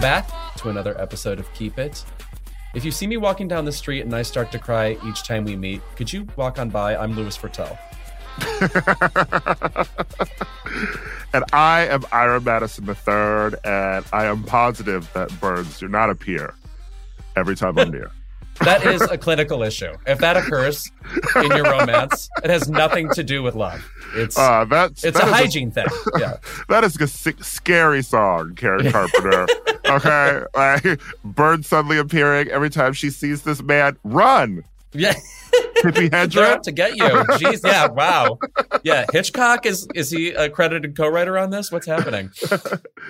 Welcome back to another episode of Keep It. If you see me walking down the street and I start to cry each time we meet, could you walk on by? I'm Louis Virtel. and I am Ira Madison III, and I am positive that birds do not appear every time I'm near. that is a clinical issue. If that occurs in your romance, it has nothing to do with love. It's uh, that's, it's that a hygiene a, thing. Yeah, that is a scary song, Karen Carpenter. Okay, like bird suddenly appearing every time she sees this man. Run. Yeah. Tippi Hedren to get you. Jeez, yeah, wow. Yeah, Hitchcock is is he a credited co-writer on this? What's happening?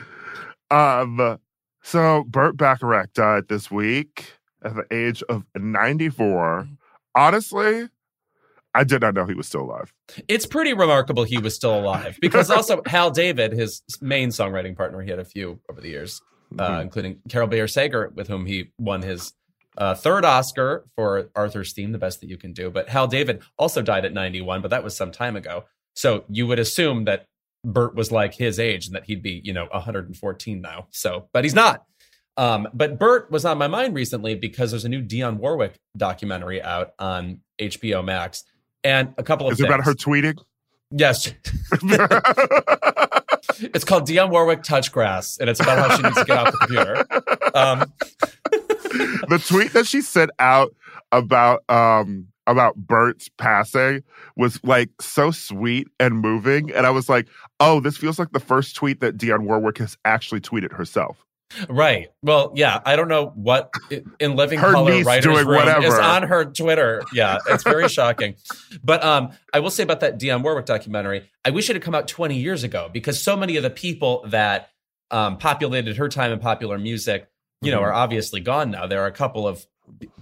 um, so Burt Bacharach died this week at the age of 94. Honestly, I did not know he was still alive. It's pretty remarkable he was still alive because also Hal David, his main songwriting partner, he had a few over the years, mm-hmm. including Carol Bayer Sager, with whom he won his uh, third Oscar for Arthur's theme, The Best That You Can Do. But Hal David also died at 91, but that was some time ago. So you would assume that Burt was like his age and that he'd be, you know, 114 now. So, but he's not. Um, but Burt was on my mind recently because there's a new Dionne Warwick documentary out on HBO Max. And a couple of Is things. it about her tweeting? Yes. it's called Dionne Warwick Touch Grass, and it's about how she needs to get off the computer. Um, the tweet that she sent out about um about Burt's passing was like so sweet and moving. And I was like, oh, this feels like the first tweet that Dionne Warwick has actually tweeted herself. Right. Well, yeah. I don't know what in living her color writers doing room whatever. is on her Twitter. Yeah, it's very shocking. But um, I will say about that Dionne Warwick documentary. I wish it had come out 20 years ago because so many of the people that um, populated her time in popular music, you mm-hmm. know, are obviously gone now. There are a couple of,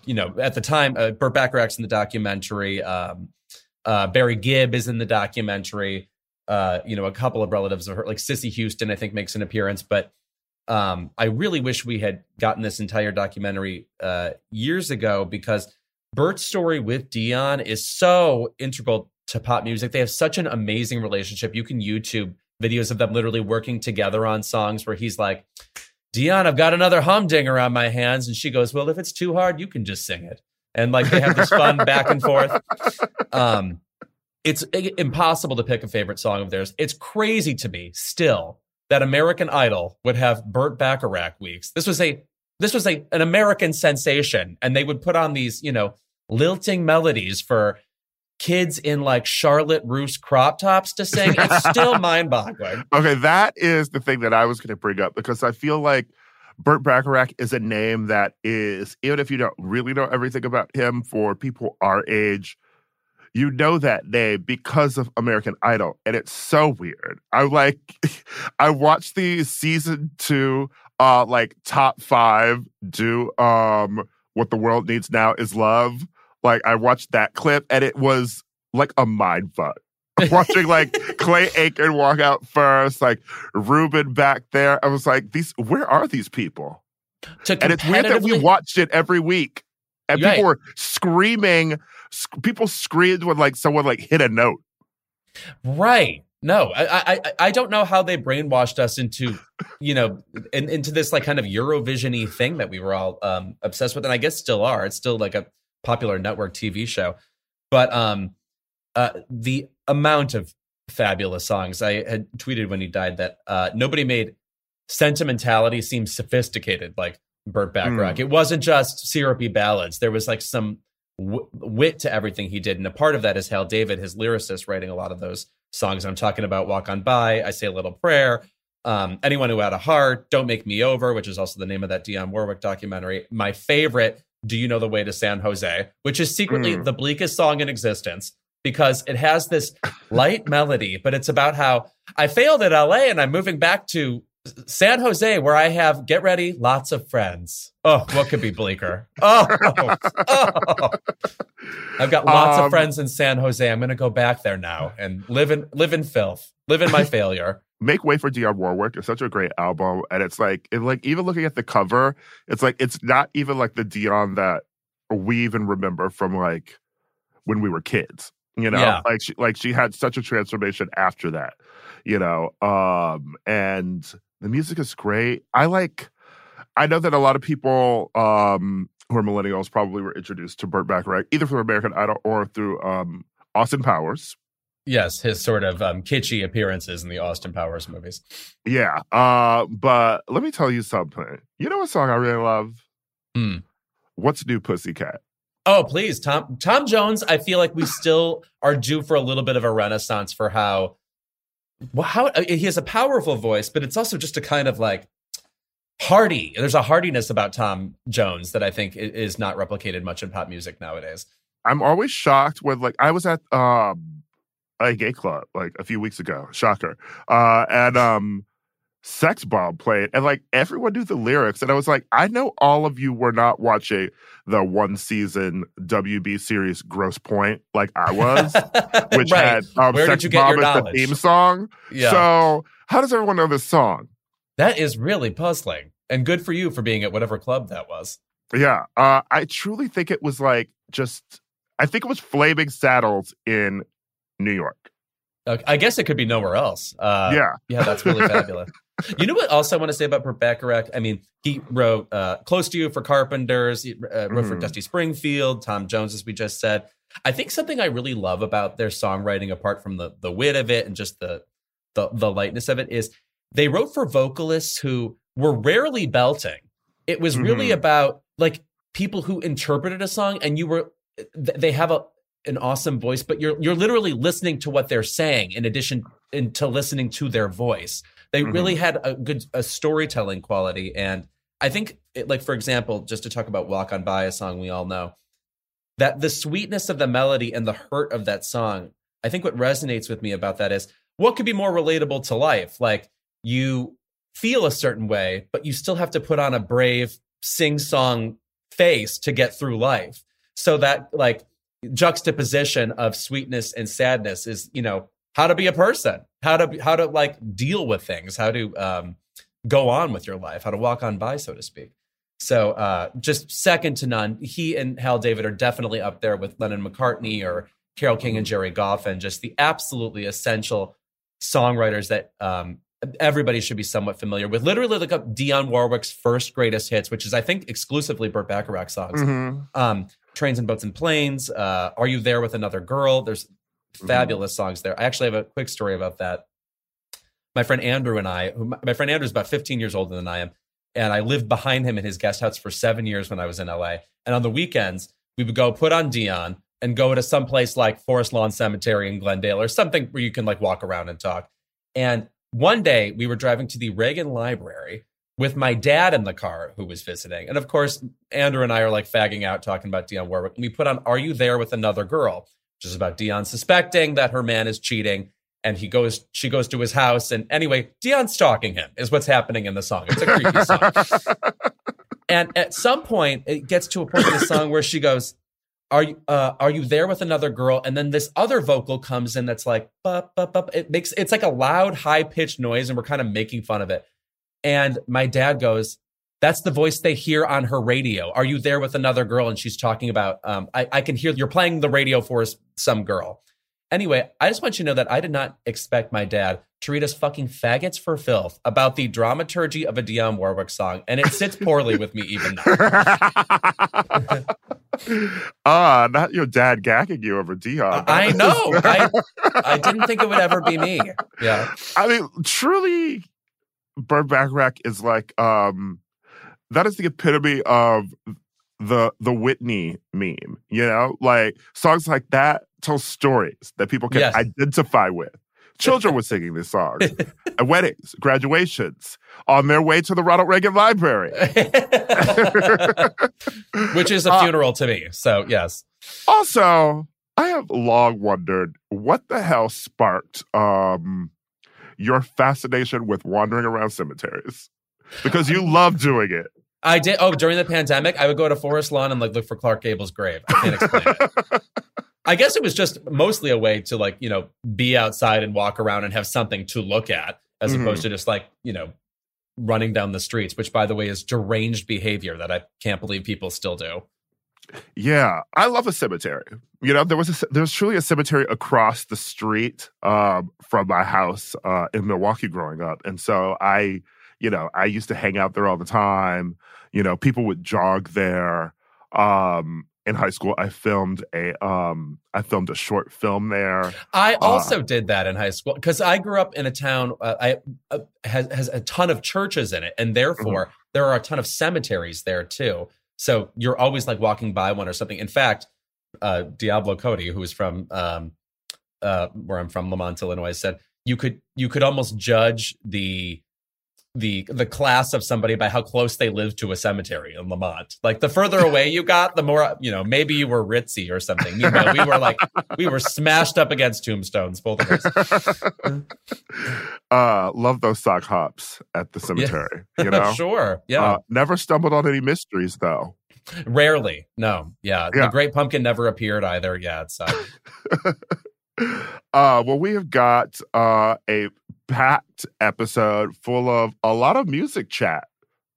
you know, at the time, uh, Burt Bacharach's in the documentary. Um, uh, Barry Gibb is in the documentary. Uh, you know, a couple of relatives of her, like Cissy Houston, I think makes an appearance, but um, I really wish we had gotten this entire documentary uh, years ago because Burt's story with Dionne is so integral to pop music. They have such an amazing relationship. You can YouTube videos of them literally working together on songs where he's like, Dionne, I've got another humdinger on my hands. And she goes, Well, if it's too hard, you can just sing it. And like they have this fun back and forth. Um, it's impossible to pick a favorite song of theirs. It's crazy to me still that American Idol would have Burt Bacharach weeks. This was a this was a an American sensation, and they would put on these you know lilting melodies for kids in like Charlotte Russe crop tops to sing. It's still mind boggling. Okay, that is the thing that I was going to bring up because I feel like Burt Bacharach is a name that is, even if you don't really know everything about him, for people our age, you know that name because of American Idol. And it's so weird. I like I watched the season two uh like top five do um what the world needs now is love. Like I watched that clip and it was like a mind fuck. watching like Clay Aiken walk out first, like Ruben back there. I was like, these where are these people? and it's weird that we watched it every week. And people were screaming people screamed when like someone like hit a note. Right. No, I, I I don't know how they brainwashed us into, you know, in, into this like kind of Eurovisiony thing that we were all um, obsessed with, and I guess still are. It's still like a popular network TV show, but um, uh, the amount of fabulous songs I had tweeted when he died that uh, nobody made sentimentality seem sophisticated like Burt Bacharach. Mm. It wasn't just syrupy ballads. There was like some w- wit to everything he did. And a part of that is Hal David, his lyricist, writing a lot of those songs. I'm talking about Walk On By, I Say a Little Prayer, um, Anyone Who Had a Heart, Don't Make Me Over, which is also the name of that Dionne Warwick documentary. My favorite Do You Know the Way to San Jose, which is secretly mm. the bleakest song in existence because it has this light melody, but it's about how I failed at LA and I'm moving back to San Jose, where I have, get ready, lots of friends. Oh, what could be bleaker? Oh, oh. I've got lots um, of friends in San Jose. I'm going to go back there now and live in live in filth, live in my failure. Make Way for Dionne Warwick is such a great album, and it's like, it like even looking at the cover, it's like it's not even like the Dionne that we even remember from like when we were kids. You know, yeah. like she like she had such a transformation after that. You know, um, and the music is great. I like. I know that a lot of people um, who are millennials probably were introduced to Burt Bacharach either through American Idol or through um, Austin Powers. Yes, his sort of um, kitschy appearances in the Austin Powers movies. Yeah, uh, but let me tell you something. You know what song I really love? Hmm. What's New Pussycat? Oh, please, Tom Tom Jones. I feel like we still are due for a little bit of a renaissance for how how uh, he has a powerful voice, but it's also just a kind of like hearty. There's a heartiness about Tom Jones that I think is not replicated much in pop music nowadays. I'm always shocked when like I was at um a gay club like a few weeks ago. Shocker. Uh and um Sex Bomb played, and like everyone knew the lyrics. And I was like, I know all of you were not watching the one season WB series Grosse Pointe like I was, which right. had um, Where Sex Bomb as the theme song. Yeah. So, how does everyone know this song? That is really puzzling. And good for you for being at whatever club that was. Yeah. Uh, I truly think it was like just, I think it was Flaming Saddles in New York. I guess it could be nowhere else. Uh, yeah. Yeah, that's really fabulous. You know what else I want to say about Burt Bacharach? I mean, he wrote uh, "Close to You" for Carpenters. He uh, wrote mm. for mm-hmm. Dusty Springfield, Tom Jones, as we just said. I think something I really love about their songwriting, apart from the the wit of it and just the the, the lightness of it, is they wrote for vocalists who were rarely belting. It was really mm-hmm. about like people who interpreted a song, and you were they have a an awesome voice, but you're you're literally listening to what they're saying in addition to listening to their voice. They mm-hmm. really had a good a storytelling quality, and I think, it, like for example, just to talk about "Walk On By," a song we all know, that the sweetness of the melody and the hurt of that song. I think what resonates with me about that is what could be more relatable to life. Like you feel a certain way, but you still have to put on a brave sing song face to get through life. So that like juxtaposition of sweetness and sadness is, you know, how to be a person, how to how to like deal with things, how to um, go on with your life, how to walk on by, so to speak. So uh, just second to none. He and Hal David are definitely up there with Lennon McCartney or Carole King and Gerry Goffin, just the absolutely essential songwriters that um, everybody should be somewhat familiar with. Literally look up Dionne Warwick's first greatest hits, which is I think exclusively Burt Bacharach songs. Mm-hmm. Um, Trains and Boats and Planes, uh, Are You There with Another Girl? There's Mm-hmm. fabulous mm-hmm. songs there. I actually have a quick story about that. My friend Andrew and I, who, my friend Andrew is about 15 years older than I am, and I lived behind him in his guest house for seven years when I was in LA. And on the weekends, we would go put on Dionne and go to some place like Forest Lawn Cemetery in Glendale or something where you can like walk around and talk. And one day we were driving to the Reagan Library with my dad in the car who was visiting. And of course, Andrew and I are like fagging out talking about Dionne Warwick. And we put on Are You There with Another Girl? which is about Dionne suspecting that her man is cheating. And he goes, she goes to his house. And anyway, Dionne stalking him is what's happening in the song. It's a creepy song. and at some point, it gets to a point in the song where she goes, are you uh, are you there with another girl? And then this other vocal comes in that's like, bup, bup, bup. it makes it's like a loud, high pitched noise, and we're kind of making fun of it. And my dad goes, that's the voice they hear on her radio. Are you there with another girl? And she's talking about, um, I, I can hear you're playing the radio for some girl. Anyway, I just want you to know that I did not expect my dad to read us fucking faggots for filth about the dramaturgy of a Dionne Warwick song, and it sits poorly with me even now. Ah, uh, not your dad gagging you over Dionne. I know. I, I didn't think it would ever be me. Yeah. I mean, truly, Burt Bacharach is like um that is the epitome of the the Whitney meme. You know, like songs like that tell stories that people can yes. identify with. Children were singing this song at weddings, graduations, on their way to the Ronald Reagan Library, which is a uh, funeral uh, to me. So yes. Also, I have long wondered what the hell sparked um, your fascination with wandering around cemeteries because you love doing it. I did. Oh, during the pandemic, I would go to Forest Lawn and like look for Clark Gable's grave. I can't explain it. I guess it was just mostly a way to like you know be outside and walk around and have something to look at, as mm-hmm. opposed to just like you know running down the streets. Which, by the way, is deranged behavior that I can't believe people still do. Yeah, I love a cemetery. You know, there was a, there was truly a cemetery across the street um, from my house uh, in Milwaukee growing up, and so I, you know, I used to hang out there all the time. You know, people would jog there. Um, in high school, I filmed a um, I filmed a short film there. I uh, also uh, did that in high school because I grew up in a town uh, I uh, has has a ton of churches in it, and therefore mm-hmm. there are a ton of cemeteries there too. So you're always like walking by one or something. In fact, uh, Diablo Cody, who is from um, uh, where I'm from, Lemont, Illinois, said you could you could almost judge the the the class of somebody by how close they live to a cemetery in Lemont. Like the further away you got, the more you know. Maybe you were ritzy or something. You know, we were like we were smashed up against tombstones, both of us. uh, love those sock hops at the cemetery. Yeah. You know, sure, yeah. Uh, never stumbled on any mysteries though. Rarely, no. Yeah. yeah. the Great Pumpkin never appeared either. Yeah, it's. Uh... uh, well, we have got uh, a packed episode full of a lot of music chat.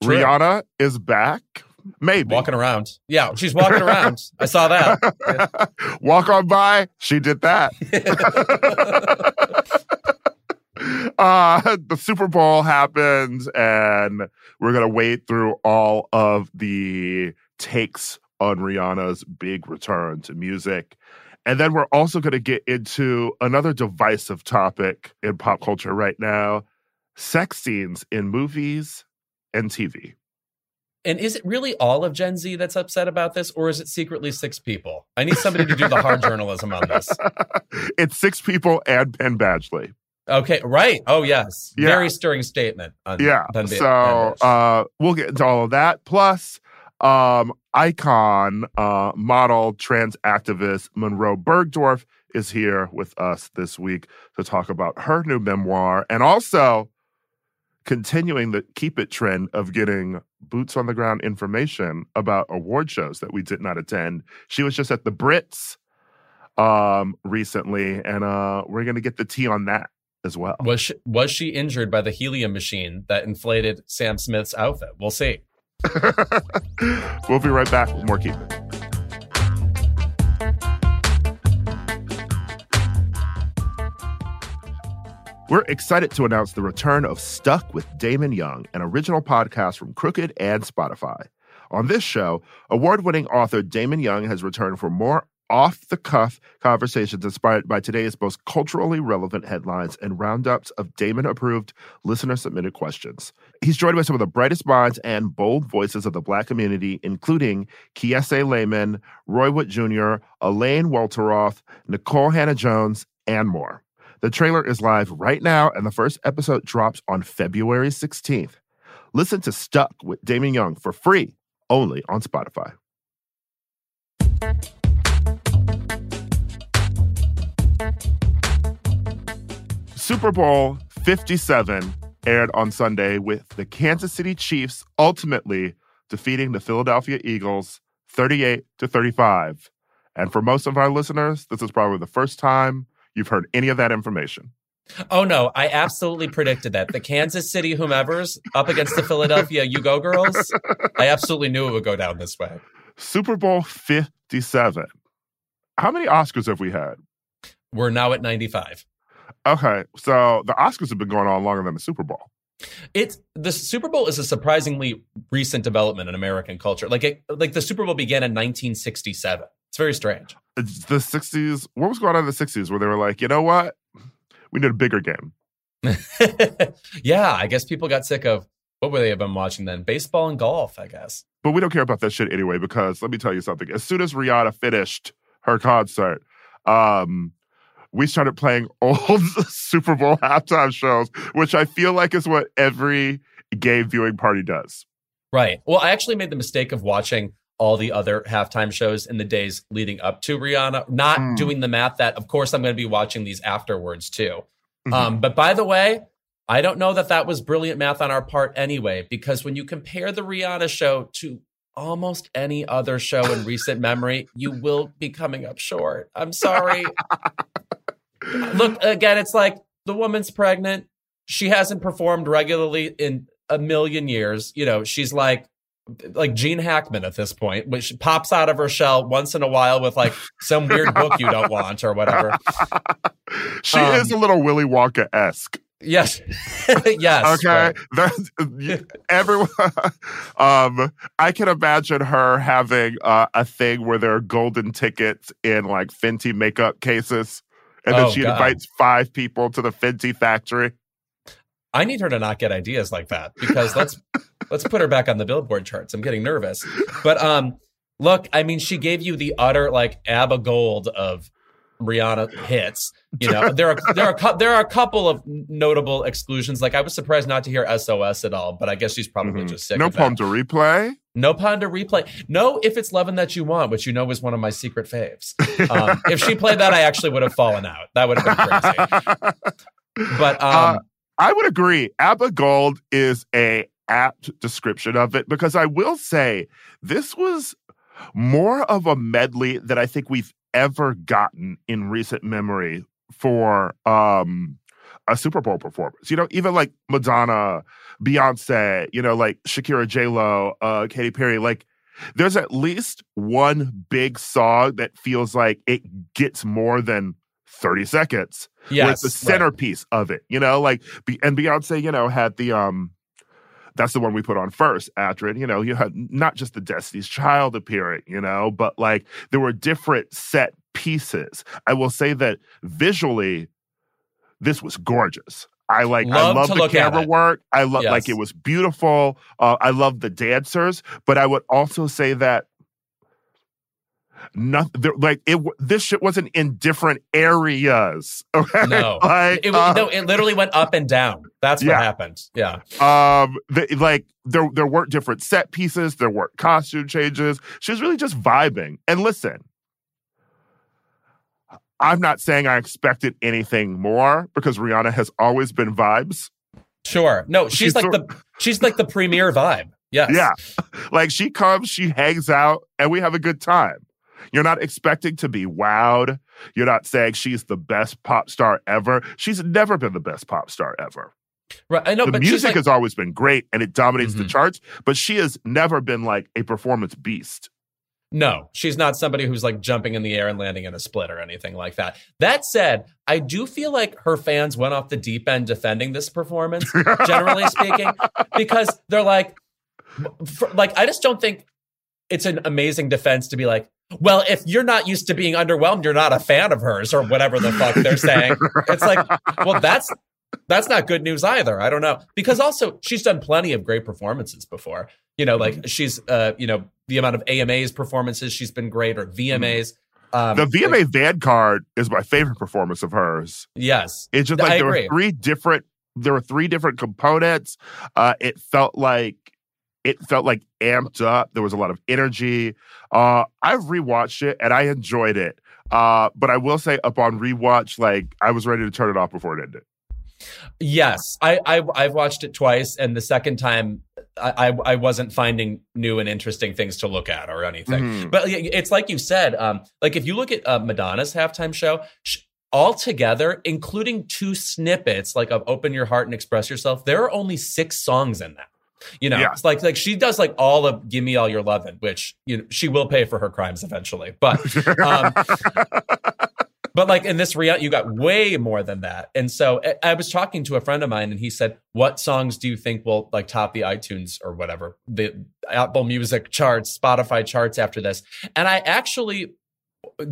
True. Rihanna is back. Maybe walking around. Yeah, she's walking around. I saw that. Yeah. Walk on by. She did that. uh, the Super Bowl happens, and we're gonna wait through all of the takes on Rihanna's big return to music. And then we're also going to get into another divisive topic in pop culture right now sex scenes in movies and TV. And is it really all of Gen Z that's upset about this, or is it secretly six people? I need somebody to do the hard journalism on this. It's six people and Penn Badgley. Okay, right. Oh, yes. Yeah. Very stirring statement. yeah. Penn so uh, we'll get into all of that. Plus, um, icon, uh, model, trans activist Monroe Bergdorf is here with us this week to talk about her new memoir and also continuing the keep it trend of getting boots on the ground information about award shows that we did not attend. She was just at the Brits um recently and uh we're going to get the tea on that as well. Was she, was she injured by the helium machine that inflated Sam Smith's outfit? We'll see. we'll be right back with more Keep. We're excited to announce the return of Stuck with Damon Young, an original podcast from Crooked and Spotify. On this show, award winning author Damon Young has returned for more off the cuff conversations inspired by today's most culturally relevant headlines and roundups of Damon approved listener submitted questions. He's joined by some of the brightest minds and bold voices of the Black community, including Kiese Laymon, Roy Wood Jr., Elaine Welteroth, Nicole Hannah-Jones, and more. The trailer is live right now, and the first episode drops on February 16th. Listen to Stuck with Damon Young for free only on Spotify. Super Bowl 57 aired on Sunday with the Kansas City Chiefs ultimately defeating the Philadelphia Eagles 38 to 35. And for most of our listeners, this is probably the first time you've heard any of that information. Oh no, I absolutely predicted that. The Kansas City whomevers up against the Philadelphia You Go Girls. I absolutely knew it would go down this way. Super Bowl 57. How many Oscars have we had? We're now at 95. Okay, so the Oscars have been going on longer than the Super Bowl. It's the Super Bowl is a surprisingly recent development in American culture. Like it, like the Super Bowl began in 1967. It's very strange. It's the 60s. What was going on in the 60s where they were like, you know what, we need a bigger game. yeah, I guess people got sick of what were they have been watching then? Baseball and golf, I guess. But we don't care about that shit anyway because let me tell you something. As soon as Rihanna finished her concert, um, we started playing old Super Bowl halftime shows, which I feel like is what every gay viewing party does. Right. Well, I actually made the mistake of watching all the other halftime shows in the days leading up to Rihanna, not mm. doing the math that, of course, I'm going to be watching these afterwards too. Mm-hmm. Um, but by the way, I don't know that that was brilliant math on our part anyway, because when you compare the Rihanna show to almost any other show in recent memory, you will be coming up short. I'm sorry. Look, again, it's like the woman's pregnant. She hasn't performed regularly in a million years. You know, she's like like Gene Hackman at this point, which pops out of her shell once in a while with like some weird book you don't want or whatever. she um, is a little Willy Wonka esque. Yes. yes. Okay. Everyone. um, I can imagine her having uh, a thing where there are golden tickets in like Fenty makeup cases, and then oh, she God. invites five people to the Fenty factory. I need her to not get ideas like that because let's let's put her back on the billboard charts. I'm getting nervous. But um look, I mean she gave you the utter like ABBA gold of Rihanna hits. You know, there are there are there are a couple of notable exclusions. Like I was surprised not to hear SOS at all, but I guess she's probably mm-hmm. just sick. No Pon de Replay. No Pon de Replay. No, if it's loving that you want, which you know is one of my secret faves. Um, if she played that, I actually would have fallen out. That would have been crazy. But um, uh, I would agree. ABBA Gold is a apt description of it because I will say this was more of a medley that I think we've ever gotten in recent memory for um a Super Bowl performance. You know, even like Madonna, Beyonce, you know, like Shakira, J Lo, uh, Katy Perry, like there's at least one big song that feels like it gets more than 30 seconds. Yes, with the centerpiece right. of it, you know, like and Beyonce, you know, had the um that's the one we put on first, Adrid. You know, you had not just the Destiny's Child appearing, you know, but like there were different set pieces. I will say that visually, this was gorgeous. I like love I love the camera work. I love yes. like it was beautiful. Uh, I love the dancers, but I would also say that nothing like it this shit wasn't in different areas okay no like, it, uh, no it literally went up and down that's what yeah. happened yeah um the, like there there weren't different set pieces there weren't costume changes she was really just vibing and listen i'm not saying i expected anything more because rihanna has always been vibes sure no she's, she's like the she's like the premier vibe Yes. Yeah. Like she comes, she hangs out, and we have a good time. You're not expecting to be wowed. You're not saying she's the best pop star ever. She's never been the best pop star ever. Right. I know, the music like, has always been great and it dominates mm-hmm. the charts, but she has never been like a performance beast. No, she's not somebody who's like jumping in the air and landing in a split or anything like that. That said, I do feel like her fans went off the deep end defending this performance, generally speaking, because they're like, for, like I just don't think it's an amazing defense to be like, well, if you're not used to being underwhelmed, you're not a fan of hers or whatever the fuck they're saying. It's like, well, that's that's not good news either. I don't know. Because also she's done plenty of great performances before. You know, like she's uh, you know, the amount of AMAs performances she's been great or VMAs. Um, the VMA Vanguard is my favorite performance of hers. Yes. It's just like I there agree. were three different there were three different components. Uh, it felt like it felt like amped up. There was a lot of energy. Uh, I've rewatched it and I enjoyed it. Uh, but I will say, upon rewatch, like I was ready to turn it off before it ended. Yes, I, I have watched it twice, and the second time I, I, I wasn't finding new and interesting things to look at or anything. Mm-hmm. But it's like you said, um, like if you look at uh, Madonna's halftime show. all together, including two snippets like of "Open Your Heart and Express Yourself," there are only six songs in that. You know, yeah. it's like like she does like all of "Give Me All Your Lovin'," which you know she will pay for her crimes eventually. But um, but like in this reality, you got way more than that. And so I was talking to a friend of mine, and he said, "What songs do you think will like top the iTunes or whatever the Apple Music charts, Spotify charts after this?" And I actually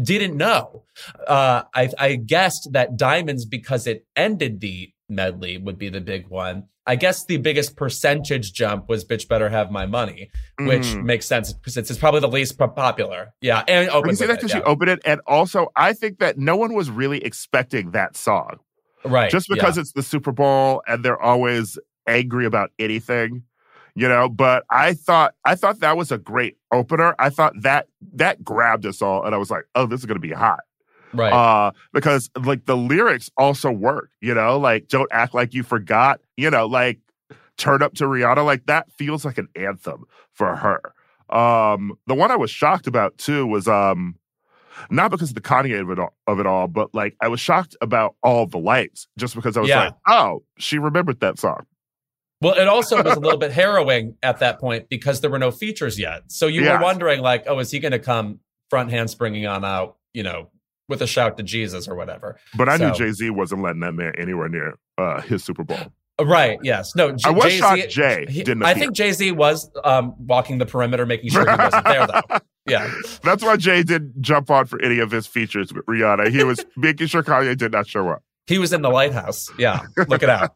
didn't know. Uh, I, I guessed that Diamonds because it ended the medley would be the big one. I guess the biggest percentage jump was "Bitch Better Have My Money," which mm. makes sense since it's probably the least popular. Yeah, and open. You say that because yeah. she opened it, and also I think that no one was really expecting that song, right? Just because yeah. it's the Super Bowl and they're always angry about anything, you know. But I thought I thought that was a great opener. I thought that that grabbed us all, and I was like, oh, this is going to be hot right uh because like the lyrics also work you know like don't act like you forgot you know like turn up to rihanna like that feels like an anthem for her um the one i was shocked about too was um not because of the Kanye of it all, of it all but like I was shocked about all the lights just because I was yeah. like, oh, she remembered that song. Well, it also was a little bit harrowing at that point because there were no features yet. So you were wondering, like, oh, is he going to come front handspringing on out, you know, with a shout to Jesus or whatever. But I so, knew Jay Z wasn't letting that man anywhere near uh, his Super Bowl. Right. Yes. No. J- I was Jay-Z, shocked Jay didn't. I think Jay Z was um, walking the perimeter, making sure he wasn't there, though. Yeah. That's why Jay didn't jump on for any of his features with Rihanna. He was making sure Kanye did not show up. He was in the lighthouse. Yeah. Look it out.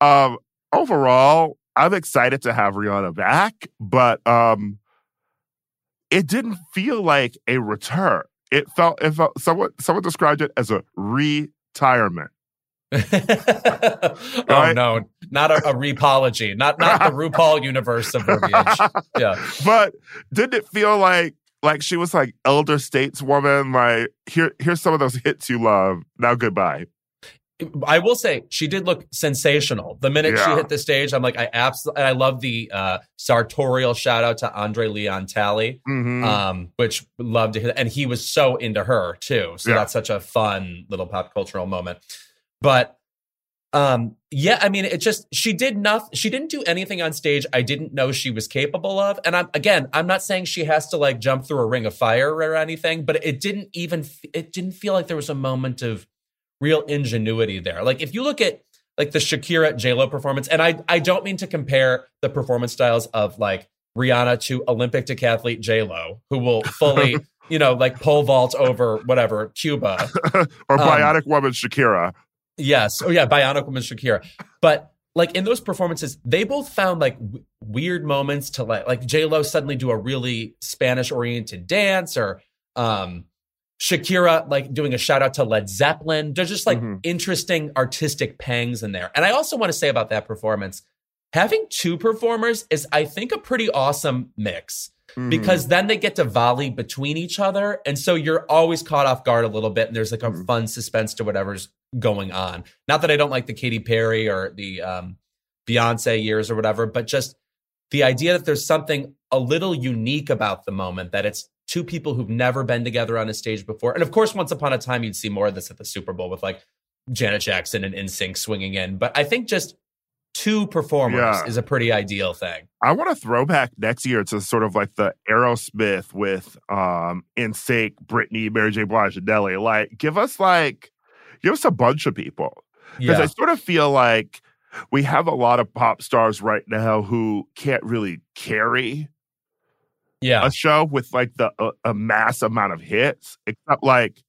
um. Overall, I'm excited to have Rihanna back, but um, it didn't feel like a return it felt it felt someone someone described it as a retirement. oh no, not a, a repology, not not the RuPaul universe of verbiage. Yeah, but didn't it feel like like she was like elder stateswoman? Like here here's some of those hits you love. Now goodbye. I will say she did look sensational. The minute yeah. she hit the stage, I'm like, I absolutely, I love the uh, sartorial shout out to Andre Leon Talley, mm-hmm. um, which loved to hear, and he was so into her too. So yeah. that's such a fun little pop cultural moment. But um, yeah, I mean, it just she did nothing. She didn't do anything on stage I didn't know she was capable of. And I'm again, I'm not saying she has to like jump through a ring of fire or anything, but it didn't even it didn't feel like there was a moment of real ingenuity there. Like if you look at like the Shakira J Lo performance, and I I don't mean to compare the performance styles of like Rihanna to Olympic decathlete J Lo, who will fully you know like pole vault over whatever Cuba or um, Bionic um, Woman Shakira. Yes. Oh yeah, Bionic Woman Shakira. But like in those performances, they both found like w- weird moments to like like J Lo suddenly do a really Spanish oriented dance or um Shakira like doing a shout out to Led Zeppelin. There's just like mm-hmm. interesting artistic pangs in there. And I also want to say about that performance, having two performers is I think a pretty awesome mix. Mm-hmm. Because then they get to volley between each other. And so you're always caught off guard a little bit. And there's like a mm-hmm. fun suspense to whatever's going on. Not that I don't like the Katy Perry or the um, Beyonce years or whatever, but just the idea that there's something a little unique about the moment, that it's two people who've never been together on a stage before. And of course, once upon a time, you'd see more of this at the Super Bowl with like Janet Jackson and NSYNC swinging in. But I think just two performers yeah. is a pretty ideal thing. I want to throw back next year to sort of like the Aerosmith with um NSYNC, Britney, Mary J. Blige, and Nelly. Like, give us like, give us a bunch of people because yeah. I sort of feel like we have a lot of pop stars right now who can't really carry yeah. a show with like the uh, a mass amount of hits, except like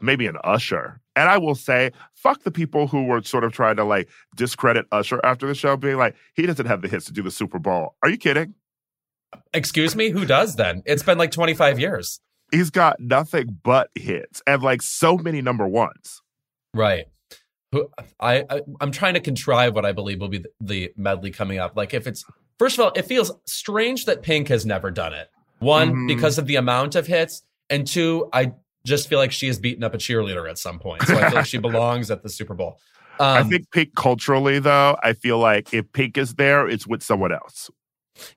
maybe an Usher. And I will say, fuck the people who were sort of trying to like discredit Usher after the show, being like, he doesn't have the hits to do the Super Bowl. Are you kidding? Excuse me, who does then? It's been like 25 years. He's got nothing but hits and like so many number ones. Right. I, I am trying to contrive what I believe will be the, the medley coming up. Like if it's first of all, it feels strange that Pink has never done it. One, mm-hmm. because of the amount of hits, and two, I just feel like she has beaten up a cheerleader at some point. So I feel like she belongs at the Super Bowl. Um, I think Pink culturally, though, I feel like if Pink is there, it's with someone else.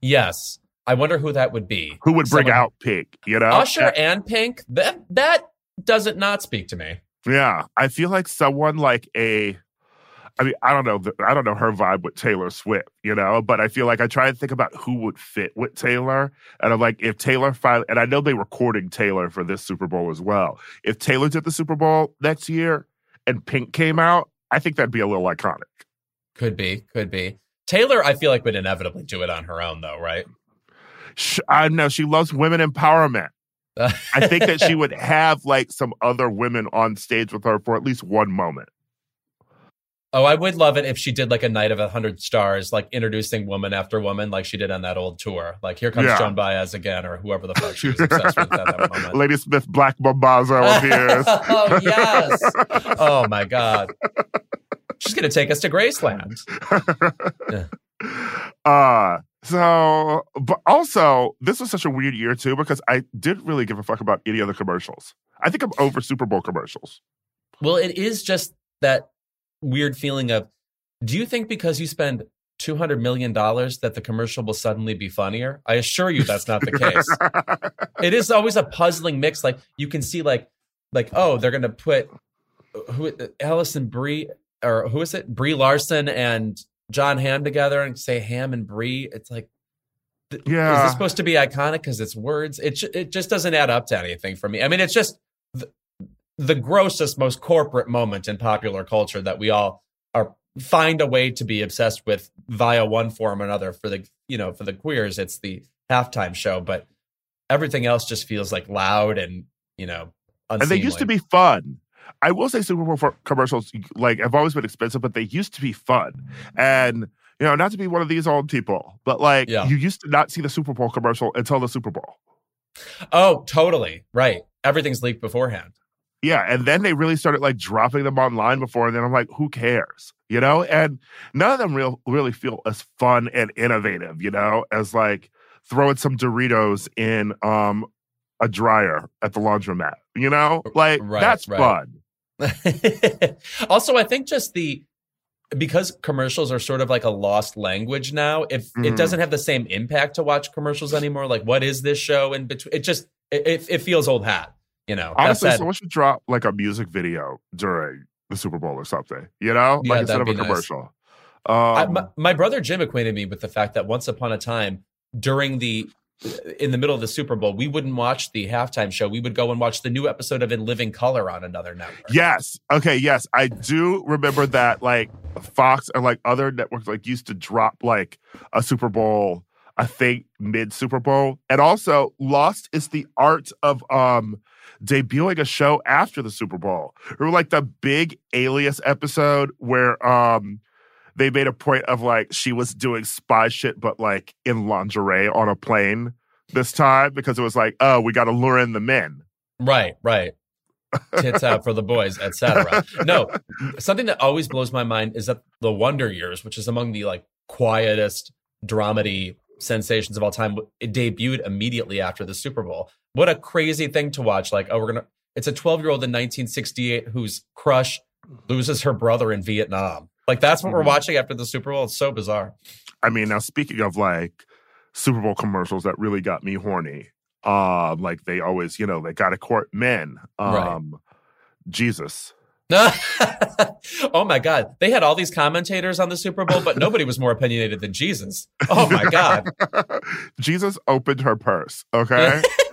Yes. I wonder who that would be. Who would bring someone, out Pink, you know? Usher and Pink? That that doesn't not speak to me. Yeah. I feel like someone like a I mean, I don't know. I don't know her vibe with Taylor Swift, you know, but I feel like I try to think about who would fit with Taylor. And I'm like, if Taylor finally, and I know they're recording Taylor for this Super Bowl as well. If Taylor's at the Super Bowl next year and Pink came out, I think that'd be a little iconic. Could be, could be. Taylor, I feel like would inevitably do it on her own, though, right? I know she loves women empowerment. I think that she would have like some other women on stage with her for at least one moment. Oh, I would love it if she did like a night of a hundred stars, like introducing woman after woman, like she did on that old tour. Like here comes yeah. Joan Baez again, or whoever the fuck she was obsessed with at that moment. Ladysmith Black Mambazo appears. oh yes. Oh my god. She's gonna take us to Graceland. yeah. Uh so but also this was such a weird year too because I didn't really give a fuck about any other commercials. I think I'm over Super Bowl commercials. Well, it is just that weird feeling of do you think because you spend $200 million that the commercial will suddenly be funnier? I assure you that's not the case. it is always a puzzling mix. Like you can see like, like, oh, they're going to put who Alison Brie or who is it? Brie Larson and Jon Hamm together and say Ham and Brie. It's like, yeah. Is this supposed to be iconic because it's words? It, it just doesn't add up to anything for me. I mean, it's just the grossest, most corporate moment in popular culture that we all are find a way to be obsessed with via one form or another. For the you know for the queers, it's the halftime show, but everything else just feels like loud and you know. Unseemly. And they used to be fun. I will say Super Bowl commercials like have always been expensive, but they used to be fun. And you know, not to be one of these old people, but like yeah. you used to not see the Super Bowl commercial until the Super Bowl. Oh, totally. Right. Everything's leaked beforehand. Yeah, and then they really started like dropping them online before, and then I'm like, who cares, you know? And none of them real really feel as fun and innovative, you know, as like throwing some Doritos in um a dryer at the laundromat, you know? Like right, that's right. fun. also, I think just the because commercials are sort of like a lost language now if mm. it doesn't have the same impact to watch commercials anymore like what is this show in between it just it, it feels old hat you know, honestly, someone should drop like a music video during the Super Bowl or something. You know, yeah, like instead of a commercial. Um, I, my, my brother Jim acquainted me with the fact that once upon a time during the in the middle of the Super Bowl, we wouldn't watch the halftime show. We would go and watch the new episode of In Living Color on another network. Yes. Okay. Yes. I do remember that like Fox and like other networks like used to drop like a Super Bowl, I think mid Super Bowl. And also Lost is the art of um debuting a show after the Super Bowl. Or like the big Alias episode where um they made a point of like she was doing spy shit, but like in lingerie on a plane this time because it was like, oh, we got to lure in the men. Right, right. Tits out for the boys, etc. No, something that always blows my mind is that the Wonder Years, which is among the like quietest dramedy sensations of all time, it debuted immediately after the Super Bowl. What a crazy thing to watch. Like, oh, we're going to, it's a 12 year old in 1968 whose crush loses her brother in Vietnam. Like, that's what mm-hmm. we're watching after the Super Bowl. It's so bizarre. I mean, now speaking of like Super Bowl commercials that really got me horny, um, like they always, you know, they got to court men. Um, right. Jesus. oh my God. They had all these commentators on the Super Bowl, but nobody was more opinionated than Jesus. Oh my God. Jesus opened her purse, okay?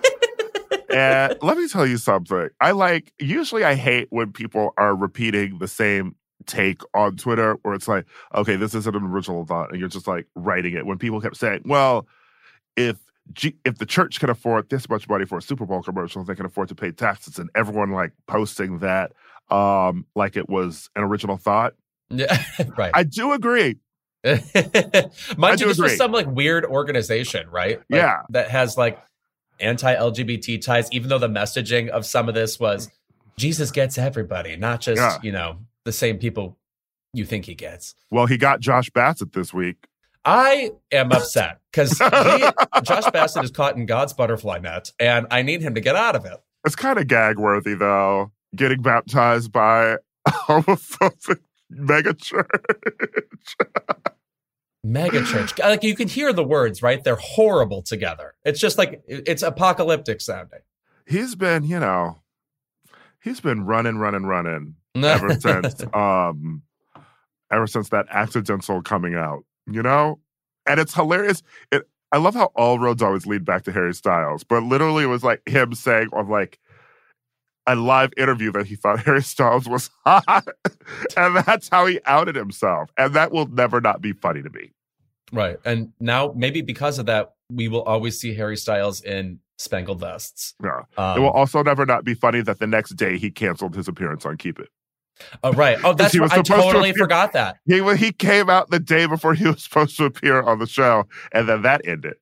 and let me tell you something. I like, usually I hate when people are repeating the same take on Twitter where it's like, okay, this isn't an original thought. And you're just like writing it. When people kept saying, well, if G- if the church can afford this much money for a Super Bowl commercial, they can afford to pay taxes, and everyone like posting that um like it was an original thought. Yeah, right. I do agree. Mind you, this agree. was some like weird organization, right? Like, yeah, that has like anti-LGBT ties, even though the messaging of some of this was Jesus gets everybody, not just, yeah. you know, the same people you think he gets. Well, he got Josh Bassett this week. I am upset because Josh Bassett is caught in God's butterfly net, and I need him to get out of it. It's kind of gag worthy, though, getting baptized by a homophobic megachurch. mega church like you can hear the words right they're horrible together it's just like it's apocalyptic sounding he's been you know he's been running running running ever since um ever since that accidental coming out you know and it's hilarious it i love how all roads always lead back to harry styles but literally it was like him saying on like a live interview that he thought Harry Styles was hot. and that's how he outed himself. And that will never not be funny to me. Right. And now maybe because of that, we will always see Harry Styles in spangled vests. Yeah. Um, it will also never not be funny that the next day he canceled his appearance on Keep It. Oh right. Oh, that's what I totally to forgot that. He he came out the day before he was supposed to appear on the show, and then that ended.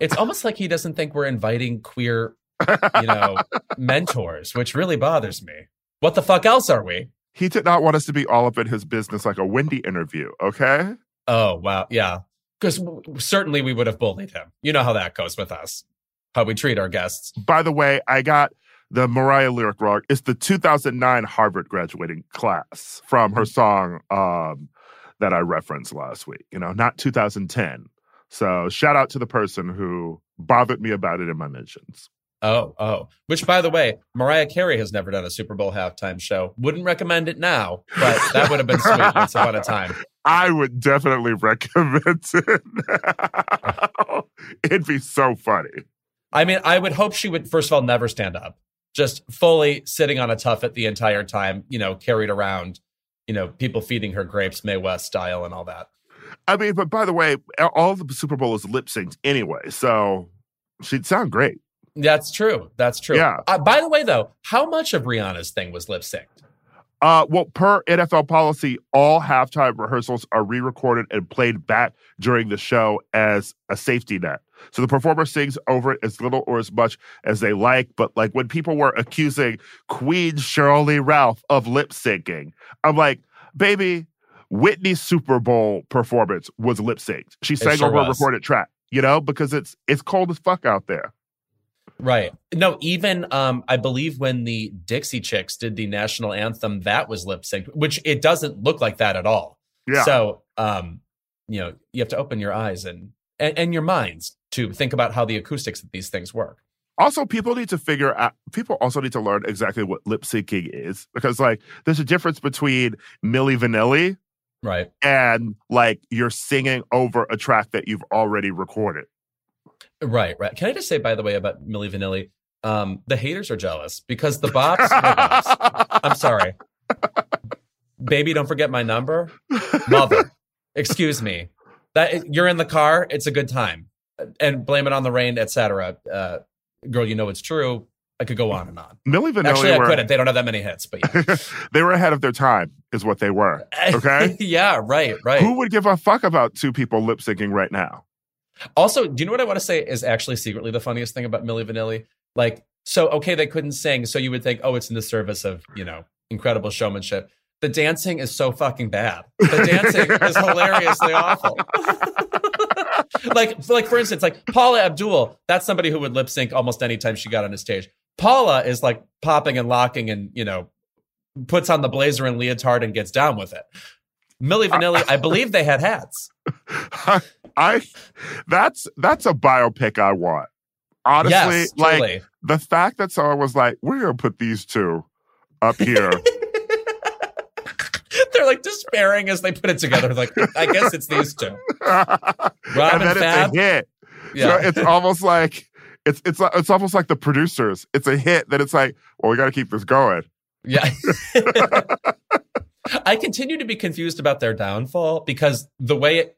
It's almost like he doesn't think we're inviting queer, you know, mentors, which really bothers me. What the fuck else are we? He did not want us to be all up in his business like a Wendy interview. Okay. Oh wow, yeah. Because certainly we would have bullied him. You know how that goes with us. How we treat our guests. By the way, I got the Mariah lyric wrong. It's the 2009 Harvard graduating class from her song um, that I referenced last week. You know, not 2010. So shout out to the person who bothered me about it in my mentions. Oh, oh. Which, by the way, Mariah Carey has never done a Super Bowl halftime show. Wouldn't recommend it now, but that would have been sweet once upon a time. I would definitely recommend it. It'd be so funny. I mean, I would hope she would, first of all, never stand up just fully sitting on a tuffet the entire time, you know, carried around, you know, people feeding her grapes, Mae West style and all that. I mean, but by the way, all the Super Bowl is lip synced anyway, so she'd sound great. That's true. That's true. Yeah. Uh, by the way, though, how much of Rihanna's thing was lip synced? Uh, well, per NFL policy, all halftime rehearsals are re recorded and played back during the show as a safety net. So the performer sings over it as little or as much as they like. But like when people were accusing Queen Sheryl Lee Ralph of lip syncing, I'm like, baby, Whitney's Super Bowl performance was lip synced. She sang sure over was. a recorded track, you know, because it's it's cold as fuck out there. Right. No, even um, I believe when the Dixie Chicks did the national anthem, that was lip synced, which it doesn't look like that at all. Yeah. So, um, you know, you have to open your eyes and, and, and your minds to think about how the acoustics of these things work. Also, people need to figure out, people also need to learn exactly what lip syncing is because, like, there's a difference between Milli Vanilli. Right. And, like, you're singing over a track that you've already recorded. Right, right. Can I just say, by the way, about Milli Vanilli? Um, the haters are jealous because the bops. I'm sorry, baby. Don't forget my number, mother. Excuse me. That you're in the car. It's a good time, and blame it on the rain, etc. Uh, girl, you know it's true. I could go on and on. Milli Vanilli. Actually, I were, couldn't. They don't have that many hits, but yeah. they were ahead of their time, is what they were. Okay. yeah. Right. Right. Who would give a fuck about two people lip syncing right now? Also, do you know what I want to say is actually secretly the funniest thing about Milli Vanilli? Like, so okay, they couldn't sing, so you would think, oh, it's in the service of you know incredible showmanship. The dancing is so fucking bad. The dancing is hilariously awful. like, like for instance, like Paula Abdul, that's somebody who would lip sync almost anytime she got on a stage. Paula is like popping and locking and you know puts on the blazer and leotard and gets down with it. Milli Vanilli, I believe they had hats. I that's that's a biopic I want. Honestly, yes, like the fact that someone was like, "We're gonna put these two up here." They're like despairing as they put it together. Like, I guess it's these two. Rob and, then Fab. It's a hit. Yeah. So it's almost like it's it's it's almost like the producers. It's a hit that it's like, well, we got to keep this going. Yeah. I continue to be confused about their downfall because the way it,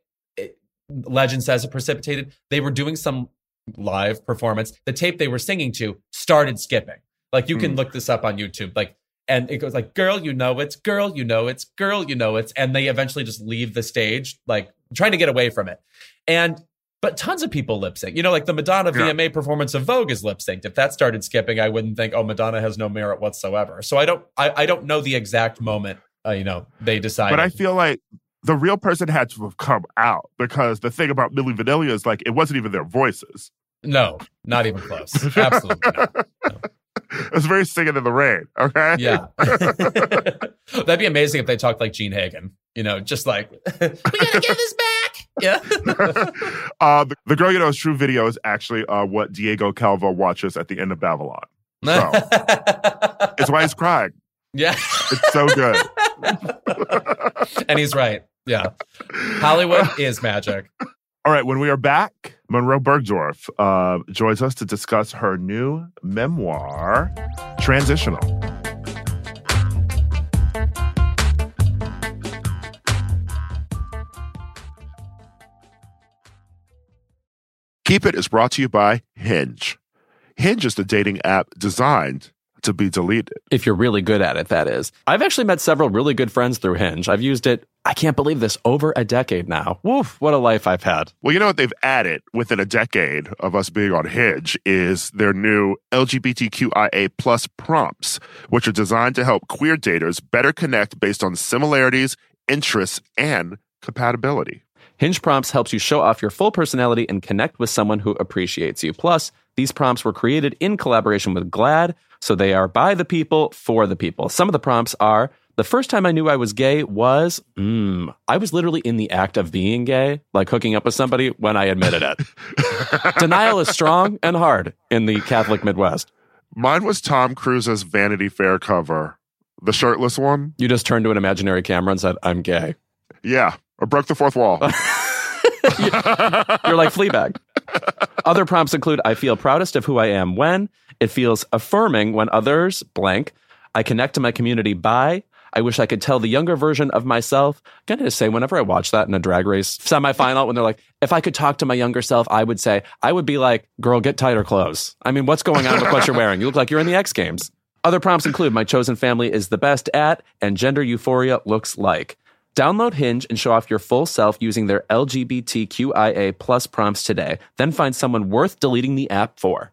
legend says it precipitated, they were doing some live performance. The tape they were singing to started skipping. Like you can mm. look this up on YouTube. Like, and it goes like, "Girl, you know it's girl, you know it's girl, you know it's," and they eventually just leave the stage, like trying to get away from it. And but tons of people lip sync. You know, like the Madonna yeah. VMA performance of Vogue is lip synced. If that started skipping, I wouldn't think, oh, Madonna has no merit whatsoever. So I don't, I, I don't know the exact moment uh, you know, they decide. But I feel like the real person had to have come out because the thing about Milli Vanilli is like it wasn't even their voices. No, not even close. Absolutely not. No. It's very singing in the rain. Okay. Yeah. That'd be amazing if they talked like Jean Hagen. You know, just like we gotta get this back. Yeah. uh, the, the, girl you know is true video is actually uh, what Diego Calva watches at the end of Babylon. So it's why he's crying. Yeah. It's so good. and he's right. Yeah. Hollywood is magic. All right. When we are back, Monroe Bergdorf uh, joins us to discuss her new memoir, Transitional. Keep It is brought to you by Hinge. Hinge is the dating app designed to be deleted. If you're really good at it, that is. I've actually met several really good friends through Hinge. I've used it, I can't believe this, over a decade now. Woof, what a life I've had. Well, you know what they've added within a decade of us being on Hinge is their new LGBTQIA plus prompts, which are designed to help queer daters better connect based on similarities, interests, and compatibility. Hinge Prompts helps you show off your full personality and connect with someone who appreciates you. Plus, these prompts were created in collaboration with GLAAD, so they are by the people, for the people. Some of the prompts are the first time I knew I was gay was, mm, I was literally in the act of being gay, like hooking up with somebody when I admitted it. Denial is strong and hard in the Catholic Midwest. Mine was Tom Cruise's Vanity Fair cover, the shirtless one. You just turned to an imaginary camera and said, I'm gay. Yeah, or broke the fourth wall. You're like Fleabag. Other prompts include I feel proudest of who I am when, it feels affirming when others blank, I connect to my community by, I wish I could tell the younger version of myself. I'm to say, whenever I watch that in a drag race semifinal, when they're like, if I could talk to my younger self, I would say, I would be like, girl, get tighter clothes. I mean, what's going on with what you're wearing? You look like you're in the X Games. Other prompts include my chosen family is the best at, and gender euphoria looks like. Download Hinge and show off your full self using their LGBTQIA plus prompts today. Then find someone worth deleting the app for.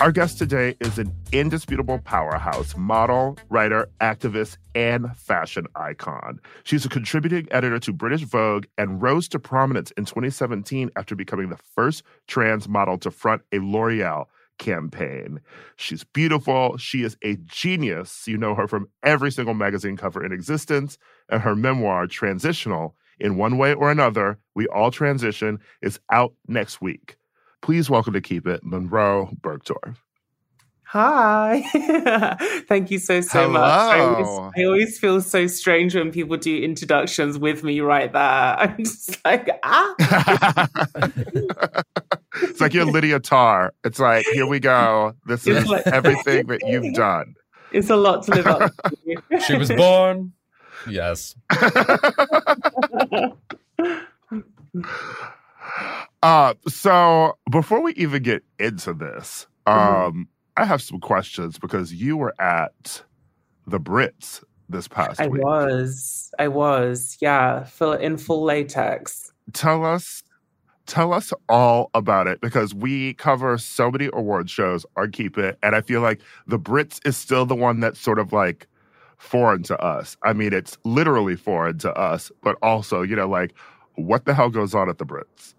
Our guest today is an indisputable powerhouse model, writer, activist, and fashion icon. She's a contributing editor to British Vogue and rose to prominence in 2017 after becoming the first trans model to front a L'Oreal campaign. She's beautiful. She is a genius. You know her from every single magazine cover in existence, and her memoir, Transitional, in one way or another, we all transition, is out next week. Please welcome to Keep It, Monroe Bergdorf. Hi. Thank you so, so Hello. much. I always, I always, feel so strange when people do introductions with me right there. I'm just like, ah. it's like you're Lydia Tár. It's like, here we go. This it's is like, everything that you've done. It's a lot to live up to. she was born. Yes. Uh, so before we even get into this, mm-hmm. um, mm-hmm. I have some questions because you were at the Brits this past I week. I was. I was. Yeah, full in full latex. Tell us tell us all about it because we cover so many award shows on Keep It, and I feel like the Brits is still the one that's sort of like foreign to us. I mean, it's literally foreign to us, but also, you know, like what the hell goes on at the Brits?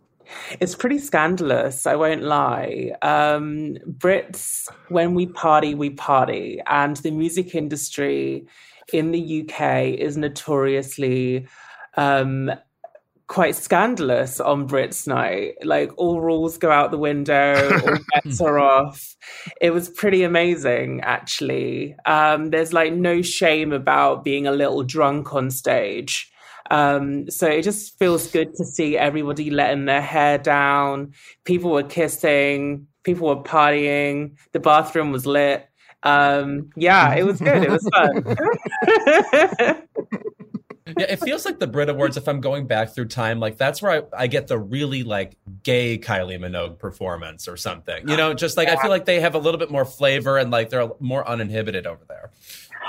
It's pretty scandalous, I won't lie. Um, Brits, when we party, we party. And the music industry in the UK is notoriously um, quite scandalous on Brits night. Like all rules go out the window, all bets are off. It was pretty amazing, actually. Um, there's like no shame about being a little drunk on stage. Um, so it just feels good to see everybody letting their hair down. People were kissing, people were partying, the bathroom was lit. Um, yeah, it was good. It was fun. yeah, it feels like the Brit Awards. If I'm going back through time, like that's where I, I get the really like gay Kylie Minogue performance or something. You know, just like I feel like they have a little bit more flavor and like they're more uninhibited over there.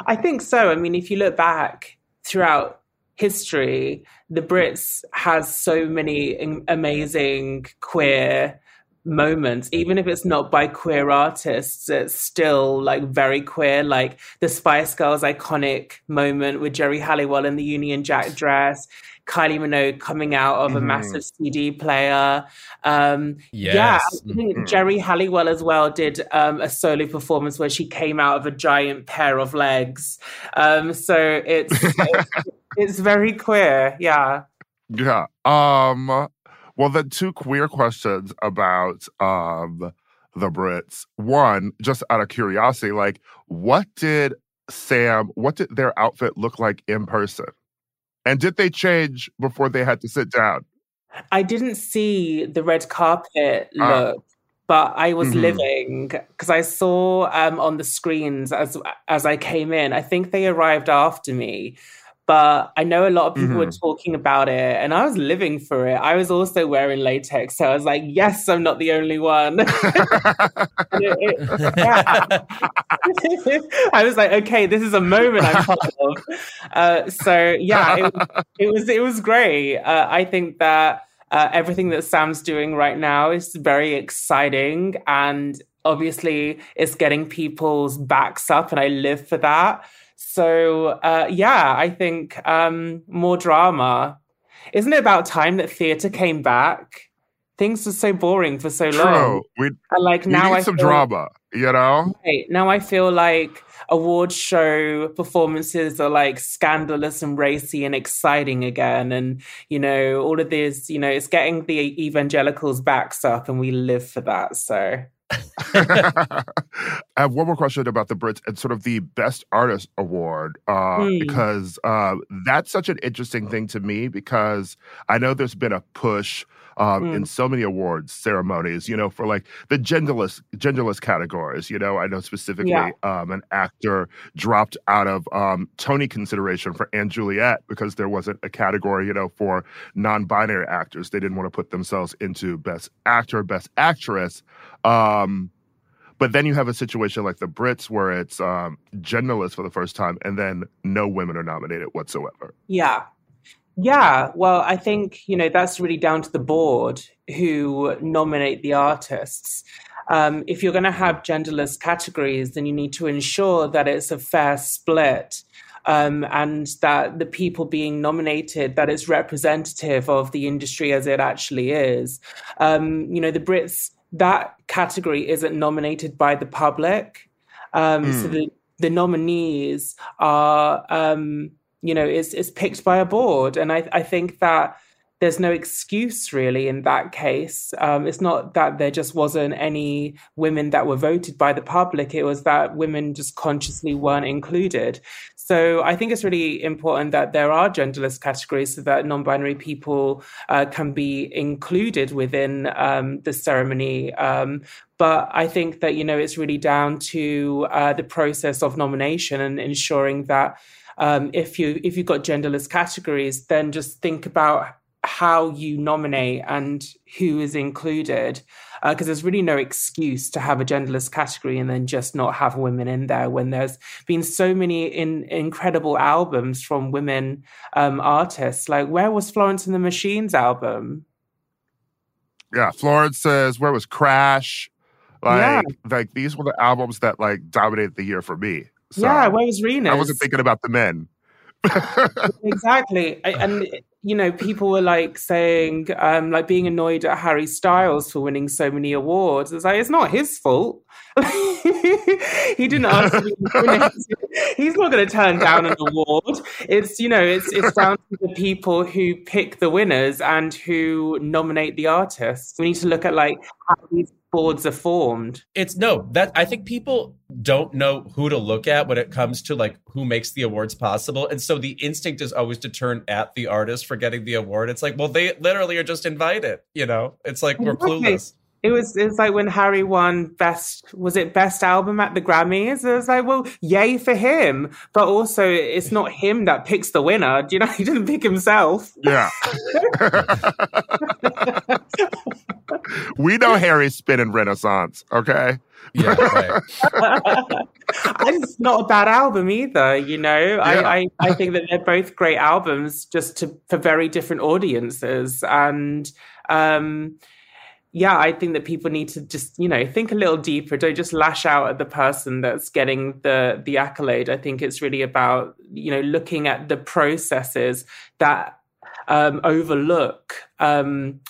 I think so. I mean, if you look back throughout history, the Brits has so many amazing queer moments even if it's not by queer artists it's still like very queer like the spice girls iconic moment with geri halliwell in the union jack dress kylie minogue coming out of mm-hmm. a massive cd player um yes. yeah mm-hmm. geri halliwell as well did um a solo performance where she came out of a giant pair of legs um so it's it's, very queer yeah yeah um well, then two queer questions about um, the Brits. One, just out of curiosity, like what did Sam, what did their outfit look like in person? And did they change before they had to sit down? I didn't see the red carpet ah. look. Uh, but I was mm-hmm. living because I saw um, on the screens as as I came in. I think they arrived after me, but I know a lot of people mm-hmm. were talking about it and I was living for it. I was also wearing latex. So I was like, yes, I'm not the only one. it, it, I was like, okay, this is a moment I'm part of. Uh, so yeah, it, it, was, it was great. Uh, I think that uh, everything that Sam's doing right now is very exciting and obviously it's getting people's backs up and I live for that. So uh, yeah, I think um, more drama. Isn't it about time that theatre came back? Things were so boring for so True. long. We and like we now need I some feel, drama, you know. Right, now I feel like award show performances are like scandalous and racy and exciting again, and you know all of this. You know, it's getting the evangelicals' backs up, and we live for that. So I have one more question about the Brits and sort of the Best Artist Award, uh, hmm. because uh, that's such an interesting thing to me because I know there's been a push um, mm. in so many awards ceremonies, you know, for like the genderless genderless categories. You know, I know specifically yeah. um, an actor dropped out of um, Tony consideration for & Juliet because there wasn't a category, you know, for non-binary actors. They didn't want to put themselves into Best Actor, Best Actress. Um, but then you have a situation like the Brits where it's um, genderless for the first time, and then no women are nominated whatsoever. Yeah, yeah, well, I think, you know, that's really down to the board who nominate the artists. Um, if you're going to have genderless categories, then you need to ensure that it's a fair split um, and that the people being nominated, that it's representative of the industry as it actually is. Um, you know, the Brits, that category isn't nominated by the public. Mm. So hmm. the, the nominees are um, you know, is is picked by a board. And I, I think that there's no excuse really in that case. Um, it's not that there just wasn't any women that were voted by the public. It was that women just consciously weren't included. So I think it's really important that there are genderless categories so that non-binary people uh, can be included within um, the ceremony. Um, but I think that you know it's really down to uh, the process of nomination and ensuring that um, if you if you've got genderless categories, then just think about how you nominate and who is included because uh, there's really no excuse to have a genderless category and then just not have women in there when there's been so many in, incredible albums from women um, artists. Like where was florence and the machines album? Yeah florence says where was crash? Like yeah. like these were the albums that like dominated the year for me so yeah, where was Renus? I wasn't thinking about the men. exactly. I, and you know, people were like saying, um, like being annoyed at Harry Styles for winning so many awards. It's like it's not his fault. he didn't ask me. He's not going to turn down an award. It's you know, it's it's down to the people who pick the winners and who nominate the artists. We need to look at like how these boards are formed. It's no that I think people don't know who to look at when it comes to like who makes the awards possible, and so the instinct is always to turn at the artist for getting the award. It's like, well, they literally are just invited. You know, it's like we're clueless. It was it's like when Harry won best was it best album at the Grammys? It was like, well, yay for him. But also it's not him that picks the winner. Do you know he didn't pick himself? Yeah. we know Harry's spinning Renaissance, okay? Yeah, right. it's not a bad album either, you know. Yeah. I, I, I think that they're both great albums just to for very different audiences. And um yeah, I think that people need to just, you know, think a little deeper. Don't just lash out at the person that's getting the the accolade. I think it's really about, you know, looking at the processes that um, overlook um,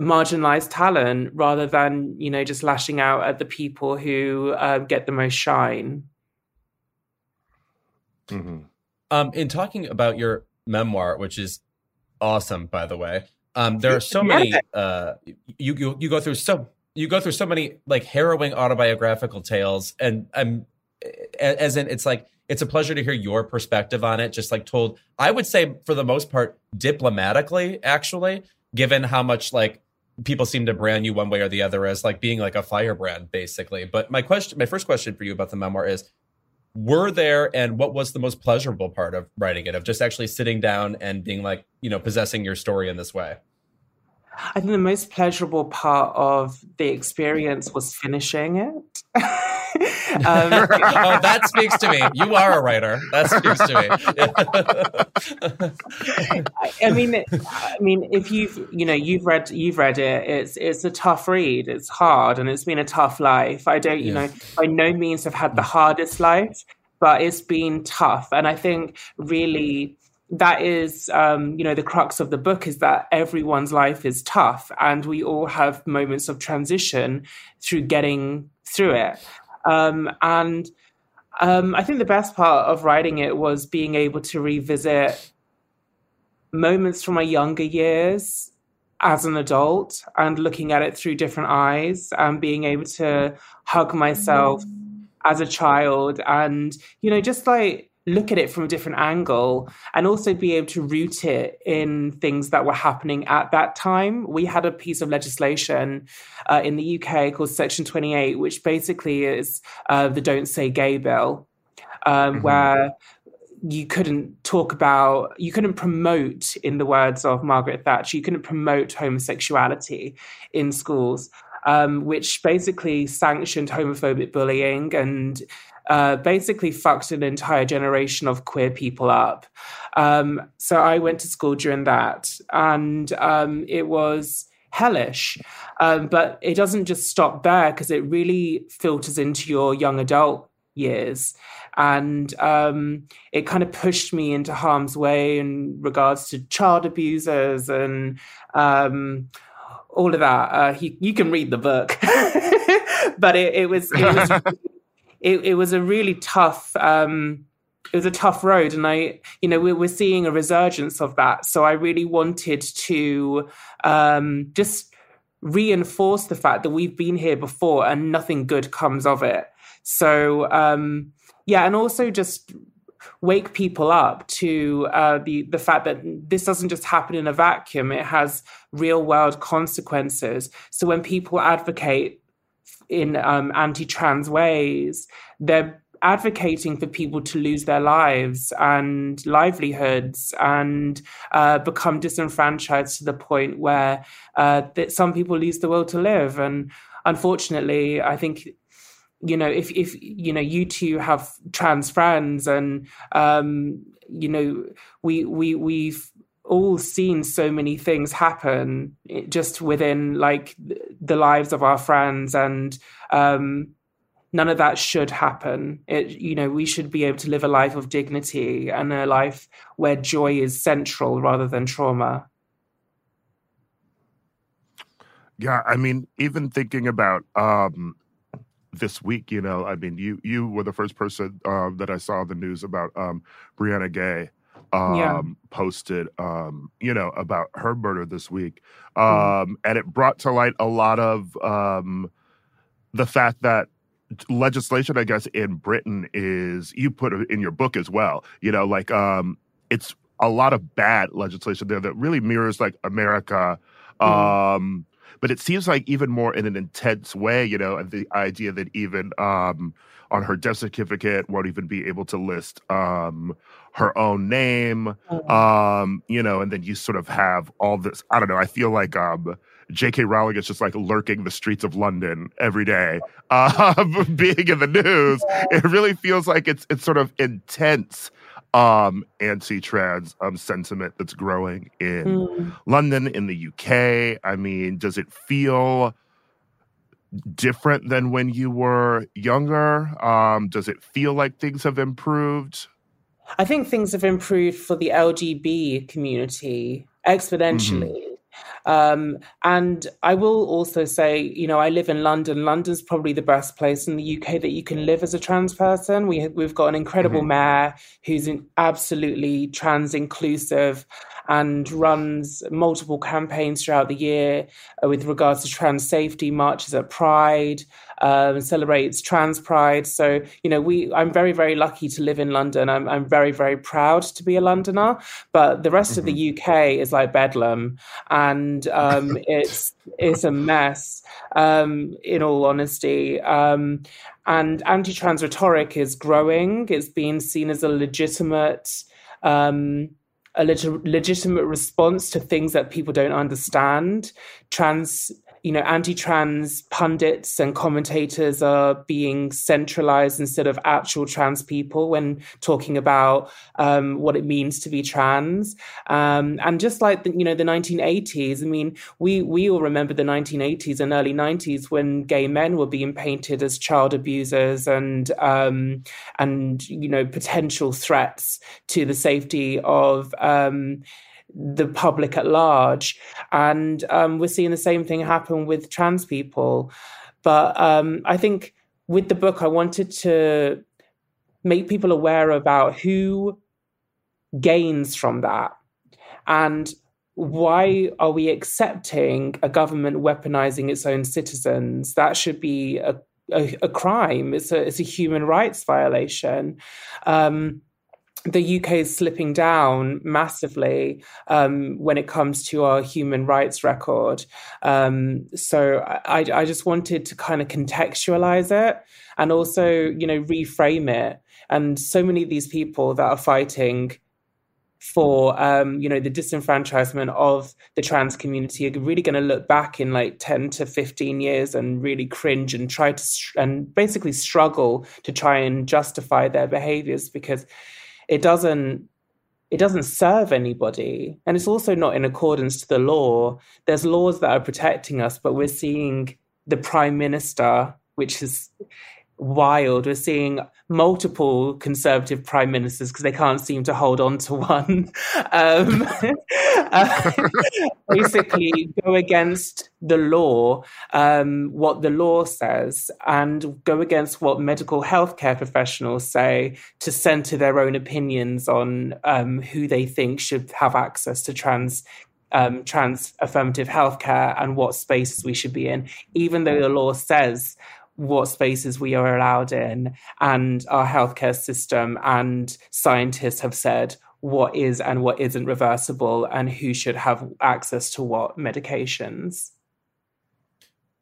marginalized talent rather than, you know, just lashing out at the people who uh, get the most shine. Mm-hmm. Um, in talking about your memoir, which is awesome, by the way. Um, there are so many. Uh, you you you go through so you go through so many like harrowing autobiographical tales, and I'm as in it's like it's a pleasure to hear your perspective on it. Just like told, I would say for the most part diplomatically, actually, given how much like people seem to brand you one way or the other as like being like a firebrand, basically. But my question, my first question for you about the memoir is were there and what was the most pleasurable part of writing it of just actually sitting down and being like you know possessing your story in this way? I think the most pleasurable part of the experience was finishing it um, oh, that speaks to me. You are a writer. That speaks to me. I mean, I mean, if you've you know you've read you've read it, it's it's a tough read. It's hard, and it's been a tough life. I don't, you yeah. know, by no means have had the hardest life, but it's been tough, and I think really that is um, you know the crux of the book is that everyone's life is tough and we all have moments of transition through getting through it um, and um, I think the best part of writing it was being able to revisit moments from my younger years as an adult and looking at it through different eyes and being able to hug myself as a child and, you know, just like look at it from a different angle and also be able to root it in things that were happening at that time. We had a piece of legislation uh, in the UK called Section 28, which basically is uh, the Don't Say Gay bill, um, mm-hmm. where you couldn't talk about, you couldn't promote, in the words of Margaret Thatcher, you couldn't promote homosexuality in schools. Um, which basically sanctioned homophobic bullying and uh, basically fucked an entire generation of queer people up. Um, so I went to school during that, and um, it was hellish. Um, but it doesn't just stop there because it really filters into your young adult years. And um, it kind of pushed me into harm's way in regards to child abusers and um, all of that. Uh, he, you can read the book, but it, it was it was it, it was a really tough um, it was a tough road and i you know we, we're seeing a resurgence of that. So i really wanted to um, just reinforce the fact that we've been here before and nothing good comes of it. So um, yeah and also just wake people up to uh, the the fact that this doesn't just happen in a vacuum. It has real world consequences. So when people advocate in um, anti-trans ways. They're advocating for people to lose their lives and livelihoods and uh, become disenfranchised to the point where uh, that some people lose the will to live. And unfortunately, I think you know if if you know you two have trans friends and um, you know we we we've all seen so many things happen just within like the lives of our friends and um none of that should happen. It, you know, we should be able to live a life of dignity and a life where joy is central rather than trauma. Yeah, I mean, even thinking about um, this week, you know, I mean, you you were the first person uh, that I saw the news about um, Brianna Ghey um, yeah. posted, um, you know, about her murder this week, mm-hmm. um, mm. and it brought to light a lot of um, the fact that legislation, I guess, in Britain is you put it in your book as well. You know, like um, it's a lot of bad legislation there that really mirrors like America. Mm. Um, but it seems like even more in an intense way, you know, and the idea that even um, on her death certificate won't even be able to list um, her own name, mm. um, you know, and then you sort of have all this. I don't know. I feel like um, J.K. Rowling is just like lurking the streets of London every day, uh, being in the news. It really feels like it's it's sort of intense um, anti-trans um, sentiment that's growing in mm. London, in the UK. I mean, does it feel different than when you were younger? Um, does it feel like things have improved? I think things have improved for the LGB community exponentially. Mm-hmm. Um, and I will also say, you know, I live in London. London's probably the best place in the UK that you can live as a trans person. We we've got an incredible mm-hmm. mayor who's absolutely trans inclusive and runs multiple campaigns throughout the year uh, with regards to trans safety, marches at Pride, um, celebrates Trans Pride. So, you know, we I'm very, very lucky to live in London. I'm, I'm very, very proud to be a Londoner. But the rest mm-hmm. of the mm-hmm. UK is like Bedlam, and um, it's it's a mess. Um, in all honesty. Um, and anti-trans rhetoric is growing. It's being seen as a legitimate um, a leg- legitimate response to things that people don't understand. Trans you know, anti-trans pundits and commentators are being centralized instead of actual trans people when talking about um, what it means to be trans. Um, and just like the, you know the 1980s, I mean, we we all remember the 1980s and early 90s when gay men were being painted as child abusers and um, and you know potential threats to the safety of um, the public at large. And um, we're seeing the same thing happen with trans people. But um, I think with the book, I wanted to make people aware about who gains from that and why are we accepting a government weaponizing its own citizens? That should be a, a, a crime. It's a, it's a human rights violation. Um, the UK is slipping down massively um, when it comes to our human rights record. Um, so I, I, just wanted to kind of contextualize it and also, you know, reframe it. And so many of these people that are fighting for um, you know the disenfranchisement of the trans community are really going to look back in like 10 to 15 years and really cringe and try to and basically struggle to try and justify their behaviors because it doesn't it doesn't serve anybody. And it's also not in accordance to the law. There's laws that are protecting us but we're seeing the prime minister which is wild. We're seeing multiple conservative prime ministers because they can't seem to hold on to one. Um, uh, basically, go against the law, um, what the law says, and go against what medical healthcare professionals say to center their own opinions on um, who they think should have access to trans um, trans affirmative healthcare and what spaces we should be in, even though the law says what spaces we are allowed in, and our healthcare system and scientists have said what is and what isn't reversible and who should have access to what medications.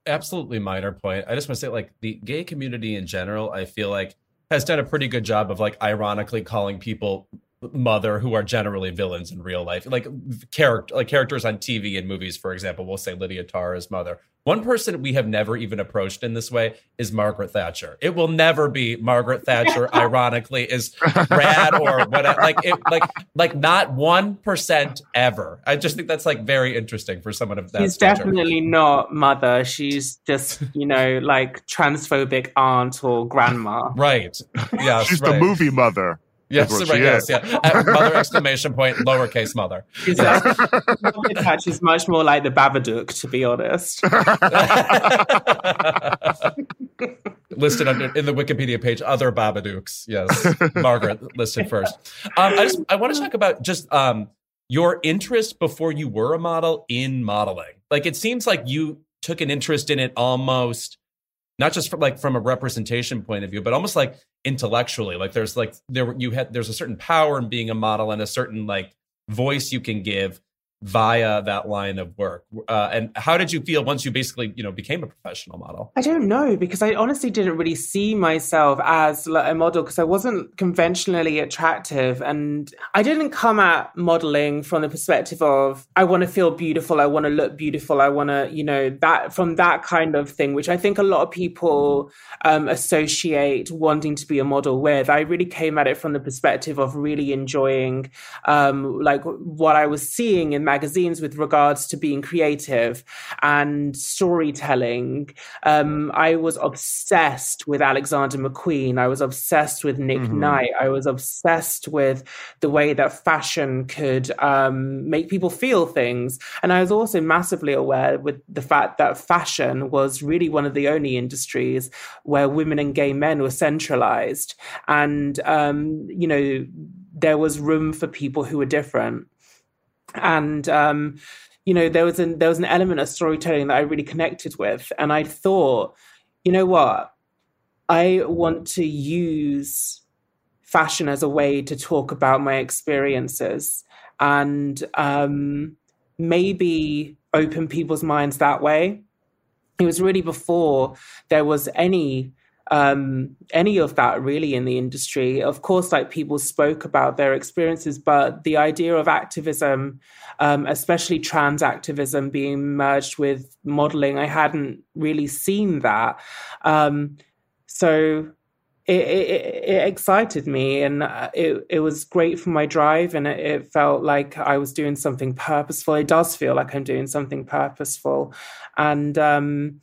Absolutely minor point. I just want to say, like, the gay community in general, I feel like has done a pretty good job of like ironically calling people mother who are generally villains in real life. Like character like characters on tv and movies for example we'll say lydia tara's mother. One person we have never even approached in this way is margaret thatcher. It will never be margaret thatcher ironically is rad or whatever like it like like not one percent ever. I just think that's like very interesting for someone of that she's stature. definitely not mother. She's just you know like transphobic aunt or grandma. Right. Yeah she's right. the movie mother Yes, right. Yes, yeah. mother exclamation point, lowercase mother. Yes. She's much more like the Babadook, to be honest. listed under in the Wikipedia page, other Babadooks. Yes, Margaret listed first. Um, I just I want to talk about just um, your interest before you were a model in modeling. Like it seems like you took an interest in it almost not just from like from a representation point of view, but almost like intellectually. Like there's like there you had there's a certain power in being a model and a certain like voice you can give via that line of work. Uh, and how did you feel once you basically you know became a professional model? I don't know because i honestly didn't really see myself as a model because i wasn't conventionally attractive. And i didn't come at modeling from the perspective of i want to feel beautiful i want to look beautiful i want to you know that from that kind of thing which i think a lot of people um, associate wanting to be a model with. I really came at it from the perspective of really enjoying um, like what i was seeing in magazines with regards to being creative and storytelling. Um, I was obsessed with Alexander McQueen. I was obsessed with Nick mm-hmm. Knight. I was obsessed with the way that fashion could um, make people feel things. And I was also massively aware with the fact that fashion was really one of the only industries where women and gay men were centralized. And, um, you know, there was room for people who were different and um, you know there was an there was an element of storytelling that I really connected with, and I thought, you know what, I want to use fashion as a way to talk about my experiences and um, maybe open people's minds that way. It was really before there was any um, any of that really in the industry. Of course, like people spoke about their experiences, but the idea of activism, um, especially trans activism, being merged with modeling, I hadn't really seen that. Um, so it, it, it, excited me and uh, it, it was great for my drive and it, it, felt like I was doing something purposeful. It does feel like I'm doing something purposeful. And, um,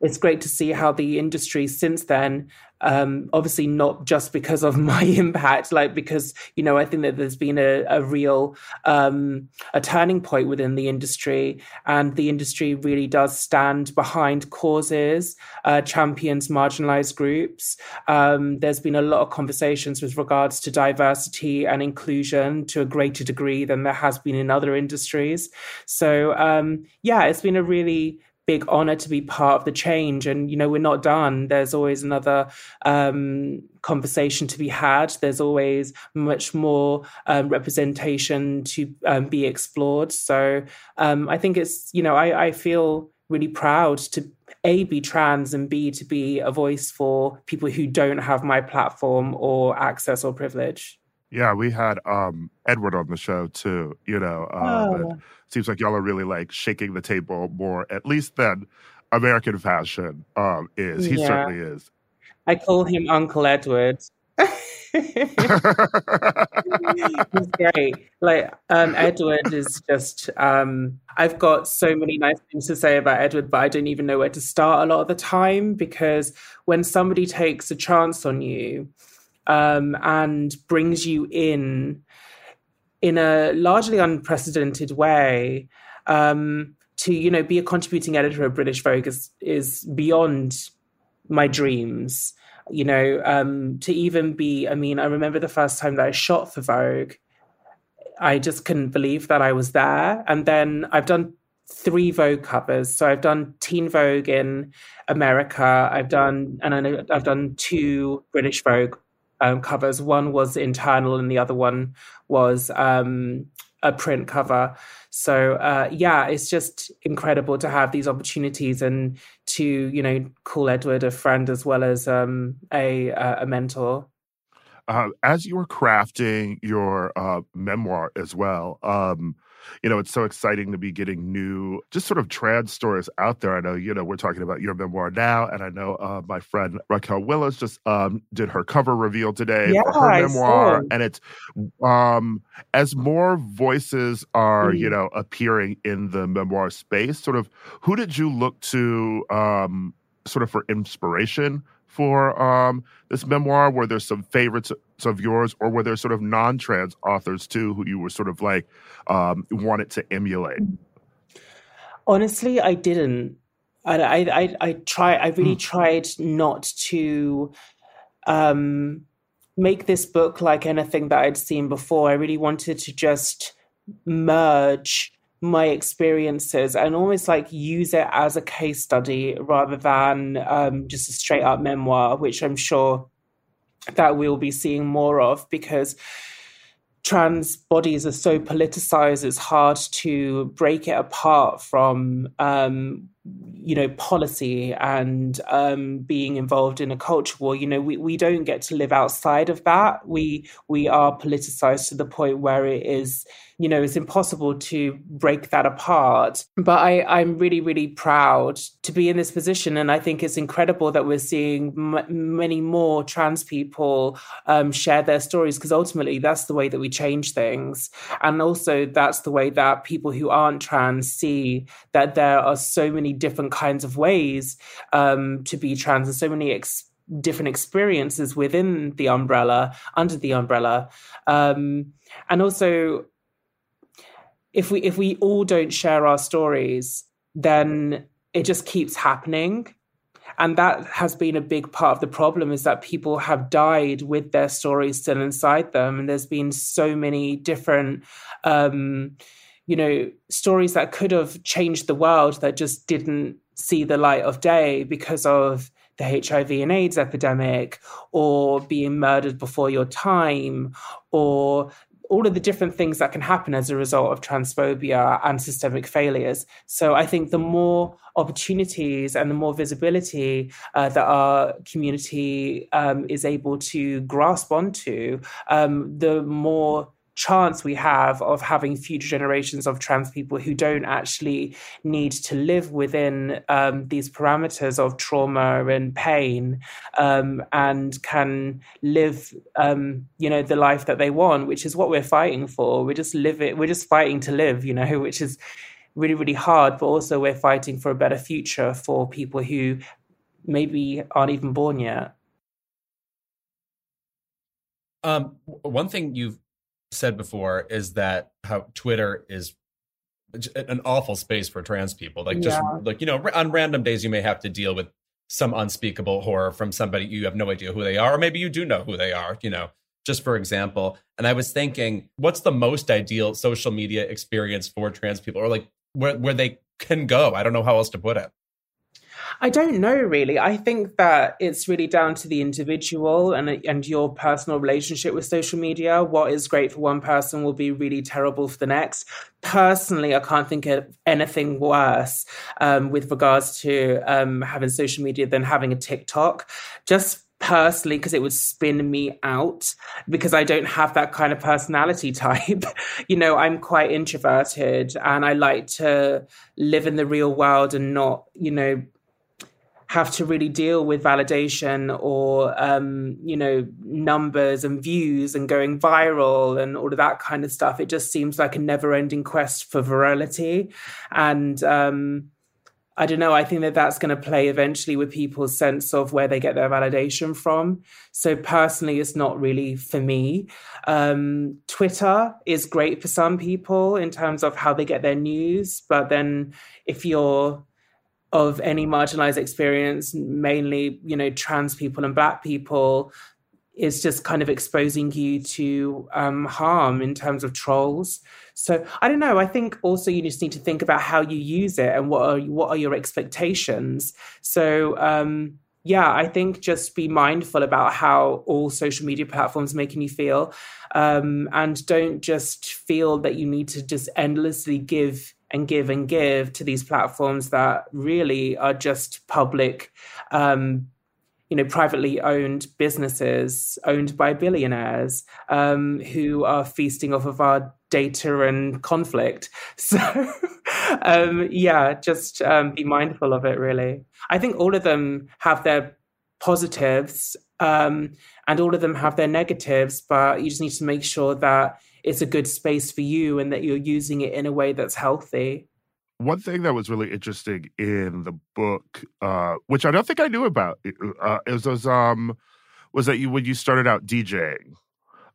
it's great to see how the industry since then um, obviously not just because of my impact like because you know i think that there's been a, a real um, a turning point within the industry and the industry really does stand behind causes uh, champions marginalized groups. Um, there's been a lot of conversations with regards to diversity and inclusion to a greater degree than there has been in other industries. So um, yeah it's been a really big honor to be part of the change. And, you know, we're not done. There's always another um, conversation to be had. There's always much more um, representation to um, be explored. So um, I think it's, you know, I, I feel really proud to a be trans and b to be a voice for people who don't have my platform or access or privilege yeah, we had um Edward on the show too, you know. Uh, oh. seems like y'all are really like shaking the table more, at least than American fashion um is. He yeah. certainly is. I call him Uncle Edward. He's great. Like um, Edward is just. Um, I've got so many nice things to say about Edward, but I don't even know where to start a lot of the time because when somebody takes a chance on you, um, and brings you in in a largely unprecedented way. Um, to you know be a contributing editor of British Vogue is is beyond my dreams. You know, um, to even be. I mean, I remember the first time that I shot for Vogue. I just couldn't believe that I was there. And then I've done three Vogue covers. So I've done Teen Vogue in America. I've done and I've done two British Vogue um, covers. One was internal, and the other one was um, a print cover. So uh, yeah, it's just incredible to have these opportunities and to you know call Edward a friend as well as um, a a mentor. uh, as you were crafting your uh, memoir as well, um, you know, it's so exciting to be getting new, just sort of trans stories out there. I know, you know, we're talking about your memoir now, and I know uh, my friend Raquel Willis just um, did her cover reveal today yeah, for her memoir, and it's um, as more voices are, mm. you know, appearing in the memoir space. Sort of, who did you look to, um, sort of for inspiration? for um, this memoir? Were there some favorites of yours, or were there sort of non-trans authors too who you were sort of like um, wanted to emulate? Honestly, I didn't. I I I, I try. I really mm. tried not to um, make this book like anything that I'd seen before. I really wanted to just merge my experiences and almost like use it as a case study rather than um, just a straight up memoir, which I'm sure that we'll be seeing more of because trans bodies are so politicized it's hard to break it apart from um, you know policy and um, being involved in a culture war you know we, we don't get to live outside of that. We we are politicized to the point where it is you know it's impossible to break that apart. But i i'm really really proud to be in this position and i think it's incredible that we're seeing m- many more trans people um, share their stories because ultimately that's the way that we change things. And also that's the way that people who aren't trans see that there are so many different kinds of ways um, to be trans and so many ex- different experiences within the umbrella under the umbrella um, and also if we if we all don't share our stories, then it just keeps happening. And that has been a big part of the problem is that people have died with their stories still inside them. And there's been so many different um, you know, stories that could have changed the world that just didn't see the light of day because of the HIV and AIDS epidemic, or being murdered before your time, or all of the different things that can happen as a result of transphobia and systemic failures. So I think the more opportunities and the more visibility uh, that our community um, is able to grasp onto, um, the more chance we have of having future generations of trans people who don't actually need to live within um, these parameters of trauma and pain um, and can live um, you know the life that they want which is what we're fighting for. We're just living we're just fighting to live you know which is really really hard but also we're fighting for a better future for people who maybe aren't even born yet. Um, one thing you've said before is that how Twitter is an awful space for trans people. Like just yeah. like you know, on random days you may have to deal with some unspeakable horror from somebody you have no idea who they are, or maybe you do know who they are. You know, just for example. And I was thinking, what's the most ideal social media experience for trans people, or like where where they can go? I don't know how else to put it. I don't know really. I think that it's really down to the individual and and your personal relationship with social media. What is great for one person will be really terrible for the next. Personally, I can't think of anything worse um, with regards to um, having social media than having a TikTok. Just personally because it would spin me out because I don't have that kind of personality type. you know, I'm quite introverted and I like to live in the real world and not, you know, have to really deal with validation or um, you know numbers and views and going viral and all of that kind of stuff. It just seems like a never-ending quest for virality. And um, i don't know i think that that's going to play eventually with people's sense of where they get their validation from. So personally it's not really for me. Um, twitter is great for some people in terms of how they get their news but then if you're of any marginalized experience, mainly, you know, trans people and black people, is just kind of exposing you to um, harm in terms of trolls. So I don't know. I think also you just need to think about how you use it and what are what are your expectations. So um, yeah, I think just be mindful about how all social media platforms making you feel, um, and don't just feel that you need to just endlessly give and give and give to these platforms that really are just public um, you know, privately owned businesses owned by billionaires um, who are feasting off of our data and conflict. So, um, yeah, just um, be mindful of it, really. I think all of them have their positives um, and all of them have their negatives, but you just need to make sure that it's a good space for you and that you're using it in a way that's healthy. One thing that was really interesting in the book, uh, which I don't think I knew about, uh, is was um was that you when you started out DJing.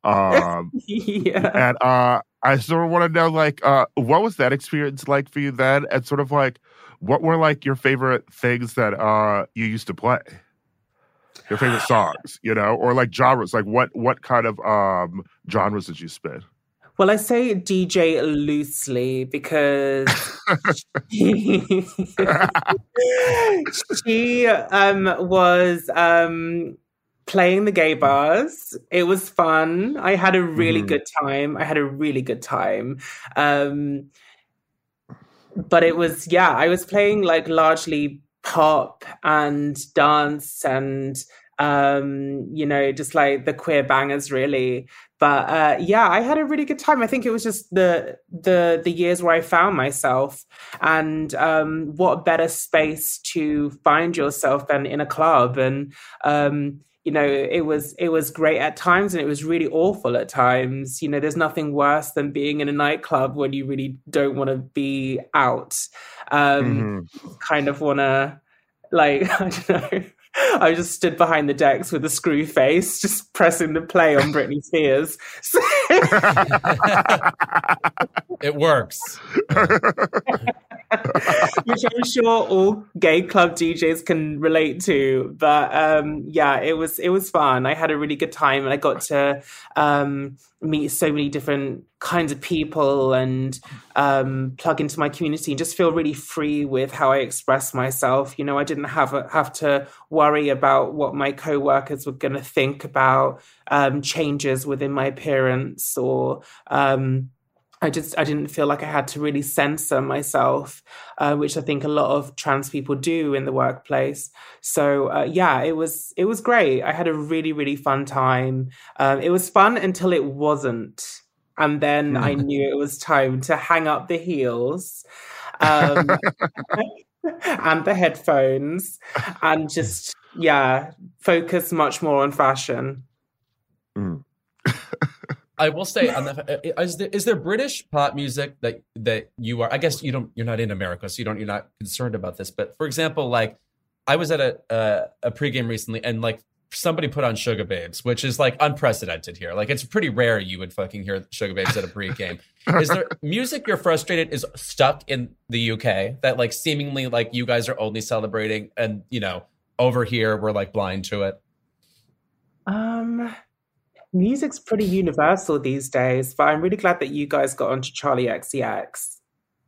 Um, yeah. And uh, I sort of want to know, like, uh, what was that experience like for you then? And sort of like, what were like your favorite things that uh, you used to play? Your favorite songs, you know, or like genres? Like, what what kind of um, genres did you spin? Well, I say DJ loosely because she, she um, was um, playing the gay bars. It was fun. I had a really mm-hmm. good time. I had a really good time. Um, but it was, yeah, I was playing like largely pop and dance and um, you know, just like the queer bangers, really. But uh, yeah, I had a really good time. I think it was just the the the years where I found myself, and um, what better space to find yourself than in a club. And um, you know, it was it was great at times, and it was really awful at times. You know, there's nothing worse than being in a nightclub when you really don't want to be out. Um, mm-hmm. Kind of want to like I don't know I just stood behind the decks with a screw face, just pressing the play on Britney Spears. it works. Which I'm sure all gay club DJs can relate to. But um, yeah, it was it was fun. I had a really good time and I got to um, meet so many different kinds of people and um, plug into my community and just feel really free with how I express myself. You know, I didn't have a, have to worry about what my coworkers were going to think about um, changes within my appearance or um, I just I didn't feel like I had to really censor myself, uh, which I think a lot of trans people do in the workplace. So uh, yeah, it was it was great. I had a really really fun time. Um, it was fun until it wasn't, and then I knew it was time to hang up the heels. Um, and the headphones and just yeah focus much more on fashion mm. I will say on the uh, is there, is there British pop music that that you are? I guess you don't. You're not in America, so you don't. You're not concerned about this. But for example, like I was at a a, a pregame recently, and like somebody put on Sugababes, which is like unprecedented here. Like it's pretty rare you would fucking hear Sugababes at a pregame. is there music you're frustrated is stuck in the UK that like seemingly like you guys are only celebrating, and you know over here we're like blind to it? Um music's pretty universal these days, but I'm really glad that you guys got onto Charli XCX.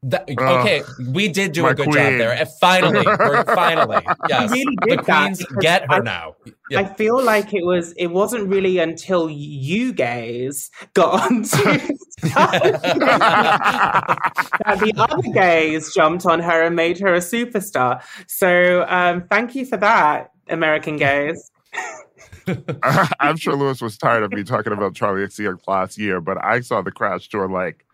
That, okay, we did do a good queen. job there. And finally, finally, yes, really the queens get her I, now. Yeah. I feel like it was. It wasn't really until you gays got onto that the other gays jumped on her and made her a superstar. So, um, thank you for that, American gays. I'm sure Louis was tired of me talking about Charli XCX last year, but I saw the crash tour like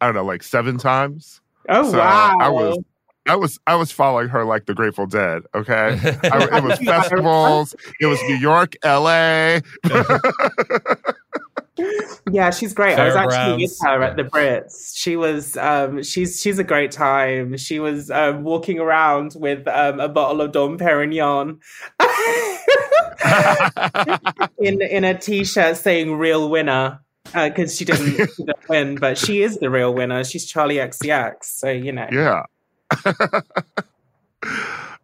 I don't know, like seven times. Oh so wow! I was I was I was following her like the Grateful Dead. Okay, I, it was festivals. It was New York, L.A. yeah, she's great. I was actually with her at the Brits. She was um, she's she's a great time. She was um, walking around with um, a bottle of Dom Perignon. In in a t-shirt saying "real winner" because uh, she didn't, she didn't win, but she is the real winner. She's Charli XCX, so you know. Yeah.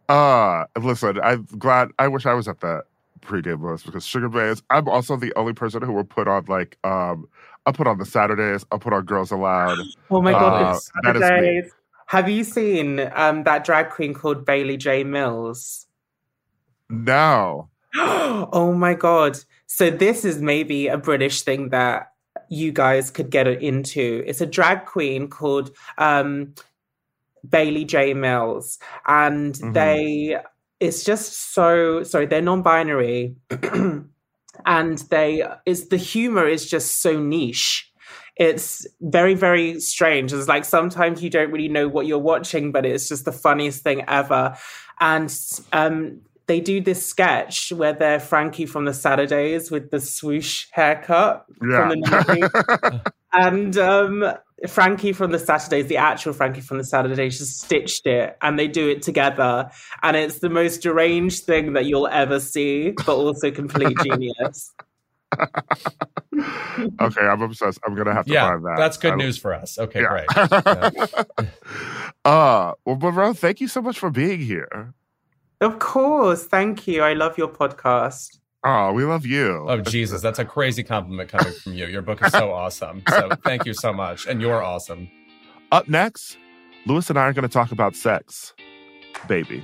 uh listen, I'm glad. I wish I was at that pregame list because Sugababes. I'm also the only person who will put on like um. I'll put on the Saturdays. I'll put on Girls Aloud. Oh my god, uh, Saturdays! Have you seen um that drag queen called Bailey J Mills? No. oh my god. So this is maybe a British thing that you guys could get into. It's a drag queen called um, Bailey J Mills, and mm-hmm. they it's just so sorry. They're non-binary, and they is the humor is just so niche. It's very very strange. It's like sometimes you don't really know what you're watching, but it's just the funniest thing ever. And um, they do this sketch where they're Frankie from the Saturdays with the swoosh haircut yeah. from the and um, Frankie from the Saturdays, the actual Frankie from the Saturdays, just stitched it, and they do it together, and it's the most deranged thing that you'll ever see, but also complete genius. okay, I'm obsessed. I'm gonna have to yeah, find that. That's good news for us. Okay, yeah. great. Yeah. uh, well, bro, thank you so much for being here. Of course. Thank you. I love your podcast. Oh, we love you. Oh, Jesus. That's a crazy compliment coming from you. Your book is so awesome. So thank you so much. And you're awesome. Up next, Louis and I are going to talk about sex. Baby.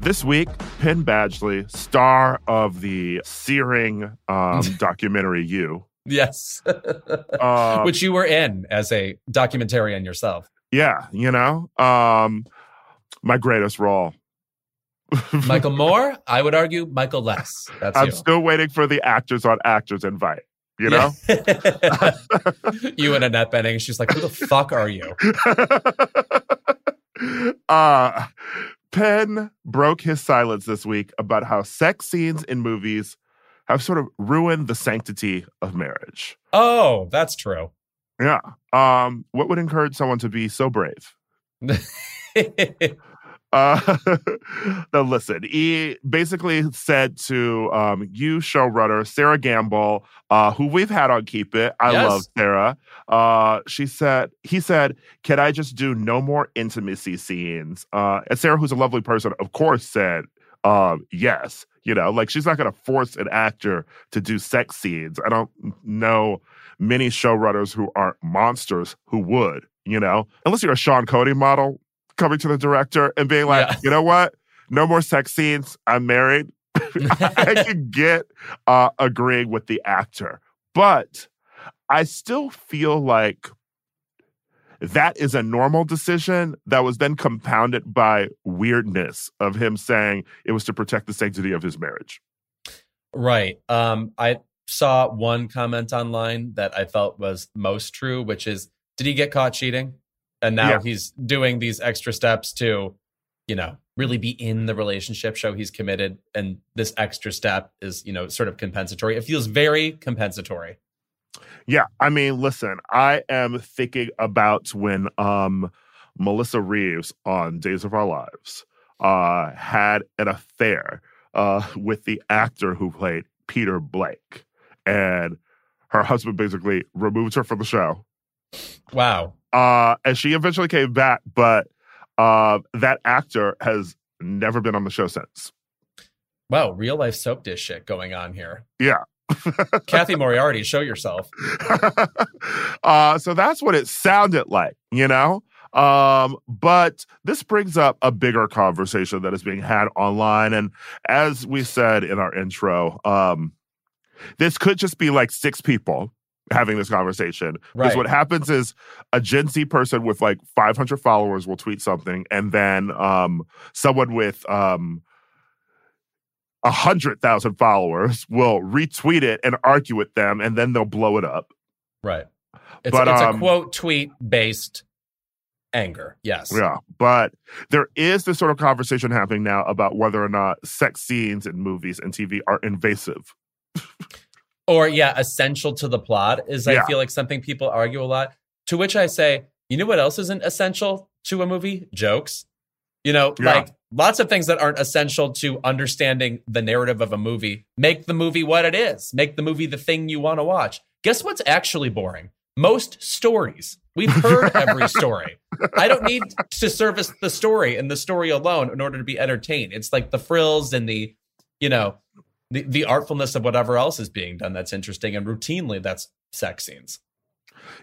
This week, Penn Badgley, star of the searing um, documentary You. Yes. uh, Which you were in as a documentarian yourself. Yeah, you know, um, my greatest role. Michael Moore, I would argue Michael Less. That's I'm you. still waiting for the actors on Actors Invite. You know, yeah. you and Annette Bening. She's like, "Who the fuck are you?" uh Penn broke his silence this week about how sex scenes in movies have sort of ruined the sanctity of marriage. Oh, that's true. Yeah. Um, what would encourage someone to be so brave? Uh, now listen, he basically said to um, you showrunner Sera Gamble, uh, who we've had on Keep It. I yes. love Sarah. Uh, she said, he said, "Can I just do no more intimacy scenes?" Uh, and Sera, who's a lovely person, of course, said, um, "Yes." You know, like she's not going to force an actor to do sex scenes. I don't know many showrunners who aren't monsters who would. You know, unless you're a Sean Cody model, coming to the director and being like, yeah. you know what? No more sex scenes. I'm married. I can get uh, agreeing with the actor. But I still feel like that is a normal decision that was then compounded by weirdness of him saying it was to protect the sanctity of his marriage. Right. Um, I saw one comment online that I felt was most true, which is, did he get caught cheating? And now yeah. he's doing these extra steps to you know really be in the relationship show he's committed and this extra step is you know sort of compensatory it feels very compensatory yeah i mean listen i am thinking about when um melissa reeves on days of our lives uh, had an affair uh, with the actor who played Peter Blake. And her husband basically removed her from the show. Wow. Uh, and she eventually came back, but uh, that actor has never been on the show since. Wow, real life soap dish shit going on here. Yeah. Cathy Moriarty, show yourself. uh, so that's what it sounded like, you know? Um, but this brings up a bigger conversation that is being had online. And as we said in our intro, um, this could just be like six people having this conversation. Because right. what happens is a Gen Z person with like 500 followers will tweet something, and then um, someone with um, a hundred thousand followers will retweet it and argue with them, and then they'll blow it up. Right. It's, but, it's um, a quote tweet based anger. Yes. Yeah. But there is this sort of conversation happening now about whether or not sex scenes in movies and TV are invasive. or, yeah, essential to the plot is, yeah. I feel like something people argue a lot. To which I say, you know what else isn't essential to a movie? Jokes. You know, yeah. like lots of things that aren't essential to understanding the narrative of a movie make the movie what it is, make the movie the thing you want to watch. Guess what's actually boring? Most stories. We've heard every story. I don't need to service the story and the story alone in order to be entertained. It's like the frills and the, you know, the, the artfulness of whatever else is being done that's interesting. And routinely, that's sex scenes.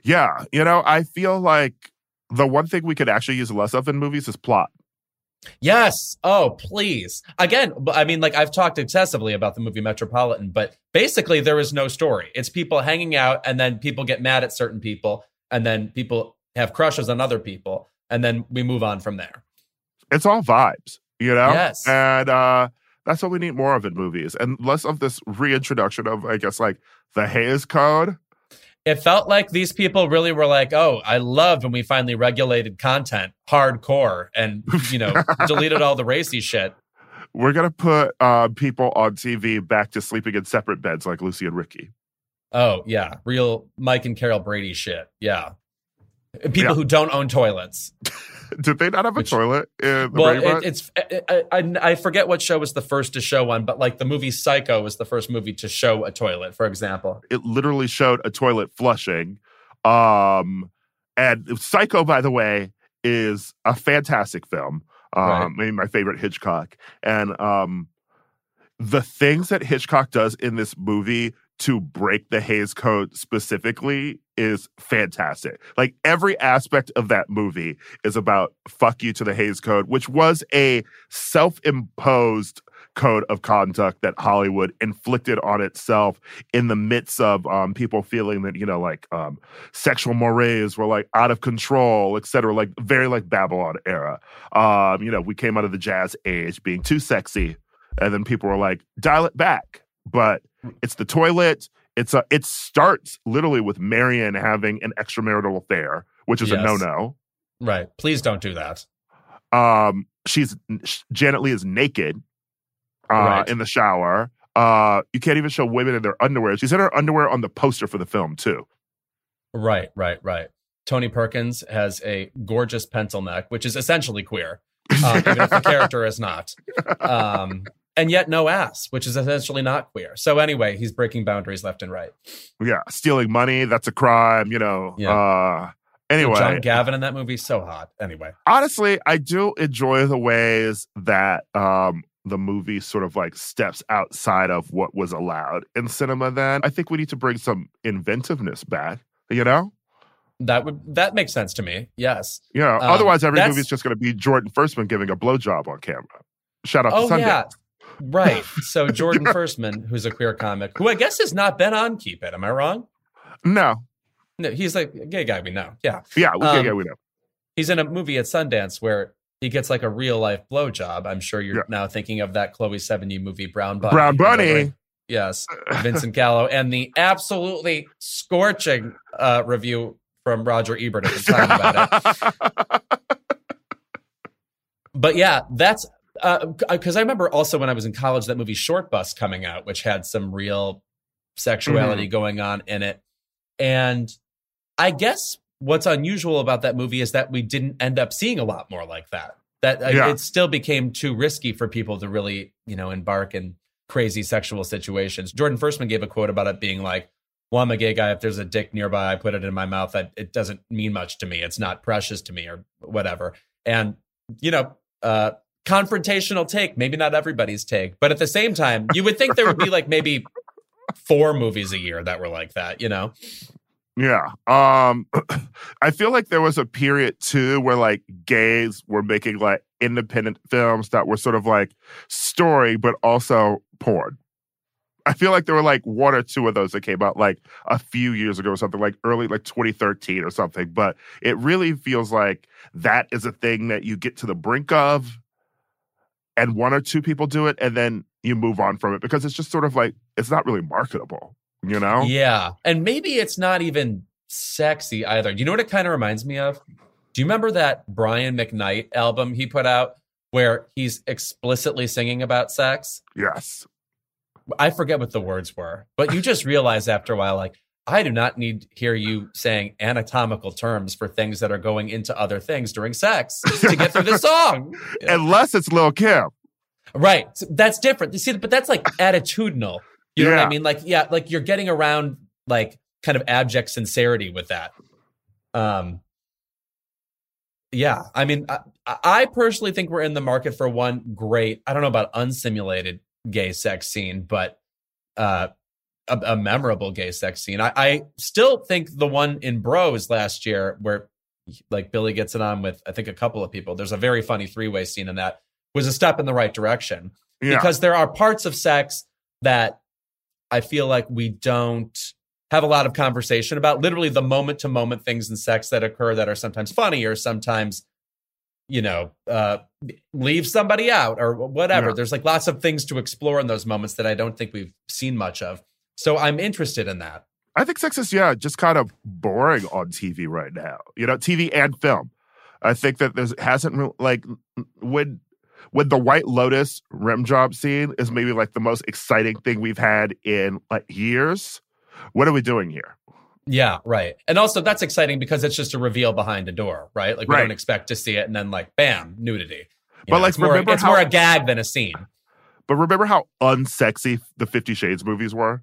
Yeah. You know, I feel like the one thing we could actually use less of in movies is plot. Yes. Oh, please. Again, I mean, like I've talked excessively about the movie Metropolitan, but basically there is no story. It's people hanging out, and then people get mad at certain people, and then people have crushes on other people, and then we move on from there. It's all vibes, you know? Yes. And uh, that's what we need more of in movies, and less of this reintroduction of, I guess, like the Hays Code it felt like these people really were like, "Oh, I loved when we finally regulated content hardcore and you know deleted all the racy shit." We're gonna put uh, people on TV back to sleeping in separate beds like Lucy and Ricky. Oh yeah, real Mike and Carol Brady shit. Yeah, people yeah. who don't own toilets. Did they not have a Which, toilet in the Well, it, it's I, I, I, forget what show was the first to show one, but like the movie Psycho was the first movie to show a toilet, for example. It literally showed a toilet flushing. Um, and Psycho, by the way, is a fantastic film. Um, right. maybe my favorite Hitchcock. And um, the things that Hitchcock does in this movie to break the Hays Code specifically is fantastic. Like every aspect of that movie is about fuck you to the Hays Code, which was a self imposed code of conduct that Hollywood inflicted on itself in the midst of um, people feeling that, you know, like um, sexual mores were like out of control, et cetera, like very like Babylon era. Um, you know, we came out of the jazz age being too sexy. And then people were like, dial it back. But it's the toilet. It's a. It starts literally with Marion having an extramarital affair, which is yes. a no-no. Right. Please don't do that. Um, she's Janet Leigh is naked, uh, right. in the shower. Uh, you can't even show women in their underwear. She's in her underwear on the poster for the film too. Right, right, right. Tony Perkins has a gorgeous pencil neck, which is essentially queer, um, even if the character is not. Um, and yet no ass, which is essentially not queer. So anyway, he's breaking boundaries left and right. Yeah, stealing money, that's a crime, you know. Yeah. Uh anyway. John Gavin in that movie so hot. Anyway. Honestly, I do enjoy the ways that um the movie sort of like steps outside of what was allowed in cinema then. I think we need to bring some inventiveness back, you know? That would that makes sense to me. Yes. Yeah. Um, otherwise, every movie is just going to be Jordan Firstman giving a blowjob on camera. Shout out oh, to Sundance. Yeah. Right. So Jordan Firstman, who's a queer comic, who I guess has not been on Keep It. Am I wrong? No. No, he's like a gay guy we know. Yeah. Yeah, um, gay guy we know. He's in a movie at Sundance where he gets like a real life blowjob. I'm sure you're yeah. now thinking of that Chloe Sevigny movie, Brown Bunny. Brown Bunny. Yes, Vincent Gallo, and the absolutely scorching uh, review from Roger Ebert at the time about it. but yeah, that's because uh, I remember also when I was in college that movie Shortbus coming out, which had some real sexuality mm-hmm. going on in it. And I guess what's unusual about that movie is that we didn't end up seeing a lot more like that. That uh, yeah. it still became too risky for people to really, you know, embark in crazy sexual situations. Jordan Firstman gave a quote about it being like, well, I'm a gay guy. If there's a dick nearby, I put it in my mouth. That it doesn't mean much to me. It's not precious to me or whatever. And you know, uh, confrontational take. Maybe not everybody's take, but at the same time, you would think there would be like maybe four movies a year that were like that. You know? Yeah. Um I feel like there was a period too where like gays were making like independent films that were sort of like story but also porn. I feel like there were like one or two of those that came out like a few years ago or something, like early like 2013 or something. But it really feels like that is a thing that you get to the brink of and one or two people do it and then you move on from it because it's just sort of like it's not really marketable, you know? Yeah. And maybe it's not even sexy either. You know what it kind of reminds me of? Do you remember that Brian McKnight album he put out where he's explicitly singing about sex? Yes. I forget what the words were, but you just realize after a while, like, I do not need to hear you saying anatomical terms for things that are going into other things during sex to get through the song. Unless it's Lil Kim. Right. That's different. You see, but that's like attitudinal. You know yeah. what I mean? Like, yeah, like you're getting around like kind of abject sincerity with that. Um, yeah, I mean, I, I personally think we're in the market for one great. I don't know about unsimulated gay sex scene, but uh, a, a, memorable gay sex scene. I, I, still think the one in Bros last year, where like Billy gets it on with I think a couple of people. There's a very funny three way scene in that was a step in the right direction yeah. because there are parts of sex that I feel like we don't have a lot of conversation about. Literally the moment to moment things in sex that occur that are sometimes funny or sometimes you know, uh, leave somebody out or whatever. Yeah. There's like lots of things to explore in those moments that I don't think we've seen much of. So I'm interested in that. I think sex is, yeah, just kind of boring on TV right now, you know, TV and film. I think that there's hasn't like when when the White Lotus rim job scene is maybe like the most exciting thing we've had in like years. What are we doing here? Yeah, right. And also that's exciting because it's just a reveal behind a door, right? Like we right. don't expect to see it and then like bam, nudity. You but know, like it's more it's how, more a gag than a scene. But remember how unsexy the 50 Shades movies were?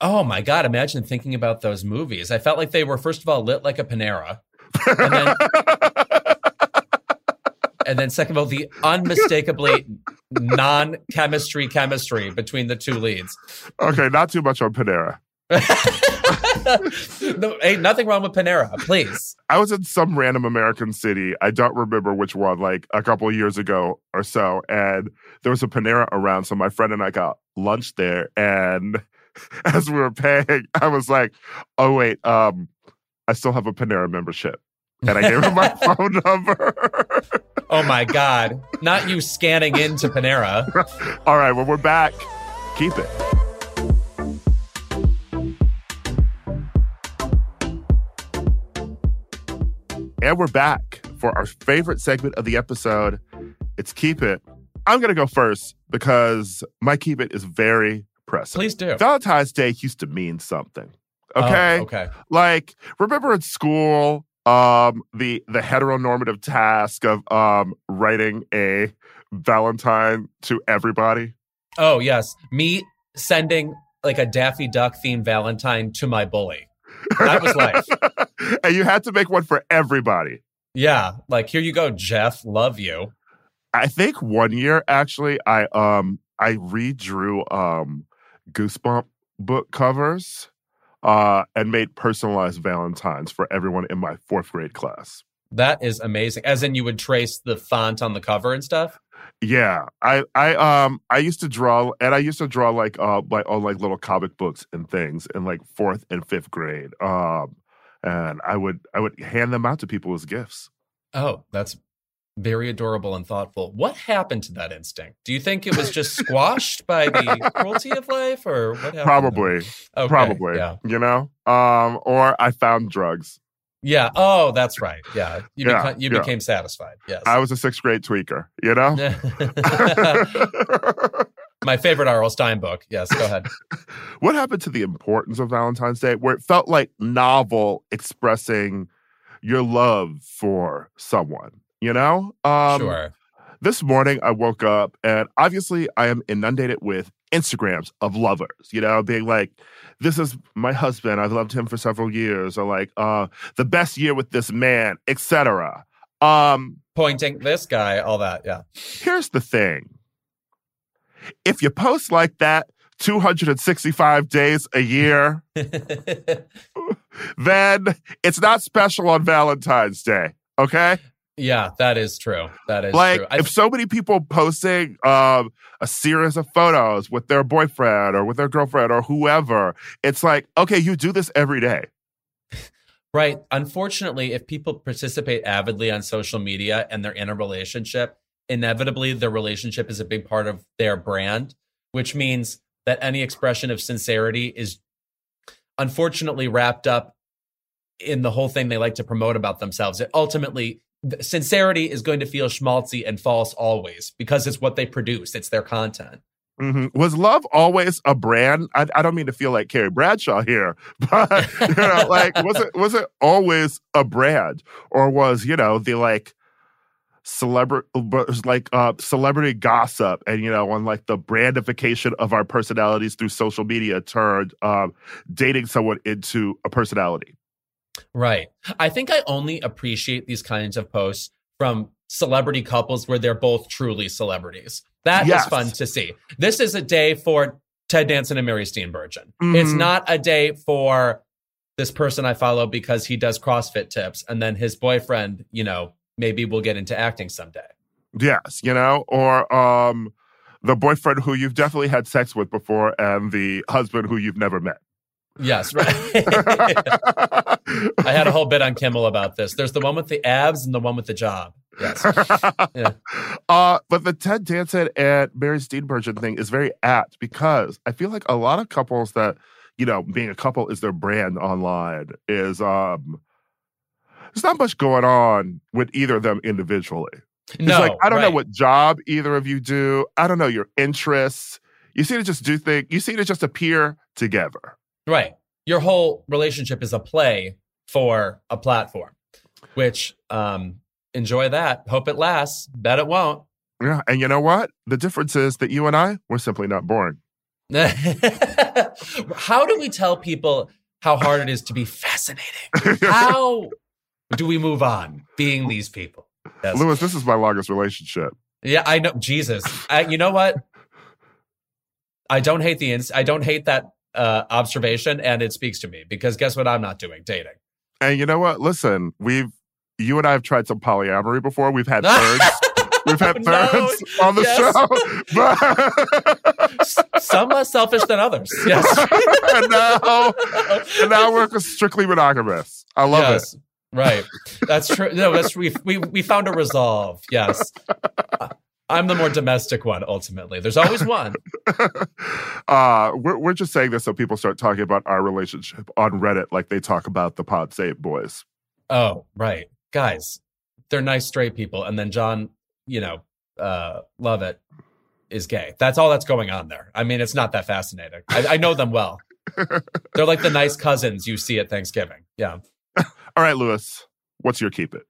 Oh my god, imagine thinking about those movies. I felt like they were first of all lit like a Panera. And then, and then second of all, the unmistakably non-chemistry chemistry between the two leads. Okay, not too much on Panera. no, ain't nothing wrong with Panera, please. I was in some random American city. I don't remember which one, like a couple years ago or so, and there was a Panera around. So my friend and I got lunch there, and as we were paying, I was like, "Oh wait, um, I still have a Panera membership," and I gave him my phone number. oh my god! Not you scanning into Panera. All right, well we're back. Keep it. And we're back for our favorite segment of the episode. It's Keep It. I'm going to go first because my Keep It is very pressing. Please do. Valentine's Day used to mean something. Okay. Oh, okay. Like, remember in school, um, the the heteronormative task of um writing a Valentine to everybody? Oh, yes. Me sending like a Daffy Duck themed Valentine to my bully. That was life. and you had to make one for everybody. Yeah, like here you go, Jeff. Love you. I think one year actually, I um I redrew um Goosebump book covers uh and made personalized Valentines for everyone in my fourth grade class. That is amazing. As in, you would trace the font on the cover and stuff. Yeah, I I um I used to draw and I used to draw like uh like on like little comic books and things in like fourth and fifth grade. Um and I would I would hand them out to people as gifts. Oh, that's very adorable and thoughtful. What happened to that instinct? Do you think it was just squashed by the cruelty of life, or what happened? Probably, okay, probably. Yeah. You know, um, or I found drugs. Yeah. Oh, that's right. Yeah. You, yeah, beca- you yeah. became satisfied. Yes. I was a sixth grade tweaker. You know. My favorite R.L. Stine book. Yes, go ahead. what happened to the importance of Valentine's Day, where it felt like novel expressing your love for someone? You know, um, sure. This morning I woke up and obviously I am inundated with Instagrams of lovers. You know, being like, "This is my husband. I've loved him for several years," or like, "Uh, the best year with this man," etc. Um, pointing this guy, all that. Yeah. Here's the thing: if you post like that 265 days a year, then it's not special on Valentine's Day. Okay. Yeah, that is true. That is like true. if so many people posting um, a series of photos with their boyfriend or with their girlfriend or whoever, it's like, okay, you do this every day. Right. Unfortunately, if people participate avidly on social media and they're in a relationship, inevitably their relationship is a big part of their brand, which means that any expression of sincerity is unfortunately wrapped up in the whole thing they like to promote about themselves. It ultimately sincerity is going to feel schmaltzy and false always because it's what they produce. It's their content. Mm-hmm. Was love always a brand? I, I, don't mean to feel like Carrie Bradshaw here, but you know, like was it was it always a brand, or was you know the like celebrity like uh, celebrity gossip and you know on like the brandification of our personalities through social media turned um, dating someone into a personality right i think i only appreciate these kinds of posts from celebrity couples where they're both truly celebrities That yes. is fun to see this is a day for ted danson and mary steenburgen mm-hmm. it's not a day for this person i follow because he does crossfit tips and then his boyfriend you know maybe we'll get into acting someday. Yes, you know, or um, the boyfriend who you've definitely had sex with before and the husband who you've never met. Yes, right. I had a whole bit on Kimmel about this. There's the one with the abs and the one with the job. Yes. Yeah. Uh, but the Ted Danson and Mary Steenburgen thing is very apt because I feel like a lot of couples that, you know, being a couple is their brand online is um there's not much going on with either of them individually. It's no, like I don't right. know what job either of you do. I don't know your interests. You seem to just do things. You seem to just appear together. Right. Your whole relationship is a play for a platform, which um, enjoy that. Hope it lasts. Bet it won't. Yeah, and you know what? The difference is that you and I were simply not born. how do we tell people how hard it is to be fascinating? How do we move on being these people? Yes. Louis, this is my longest relationship. Yeah, I know. Jesus, I, you know what? I don't hate the ins- I don't hate that uh, observation, and it speaks to me because guess what? I'm not doing dating. And you know what? Listen, we've you and I have tried some polyamory before. We've had thirds. We've had thirds no, on the yes. show. But Some less selfish than others. Yes. and now, and now we're strictly monogamous. I love yes. it. Right. That's true. No, that's we we we found a resolve. Yes. I'm the more domestic one ultimately. There's always one. uh, we're, we're just saying this so people start talking about our relationship on Reddit like they talk about the Pod Save boys. Oh, right. Guys, they're nice straight people. And then Jon, you know, uh, Lovett is gay. That's all that's going on there. I mean, it's not that fascinating. I, I know them well. they're like the nice cousins you see at Thanksgiving. Yeah. All right, Louis, what's your keep it?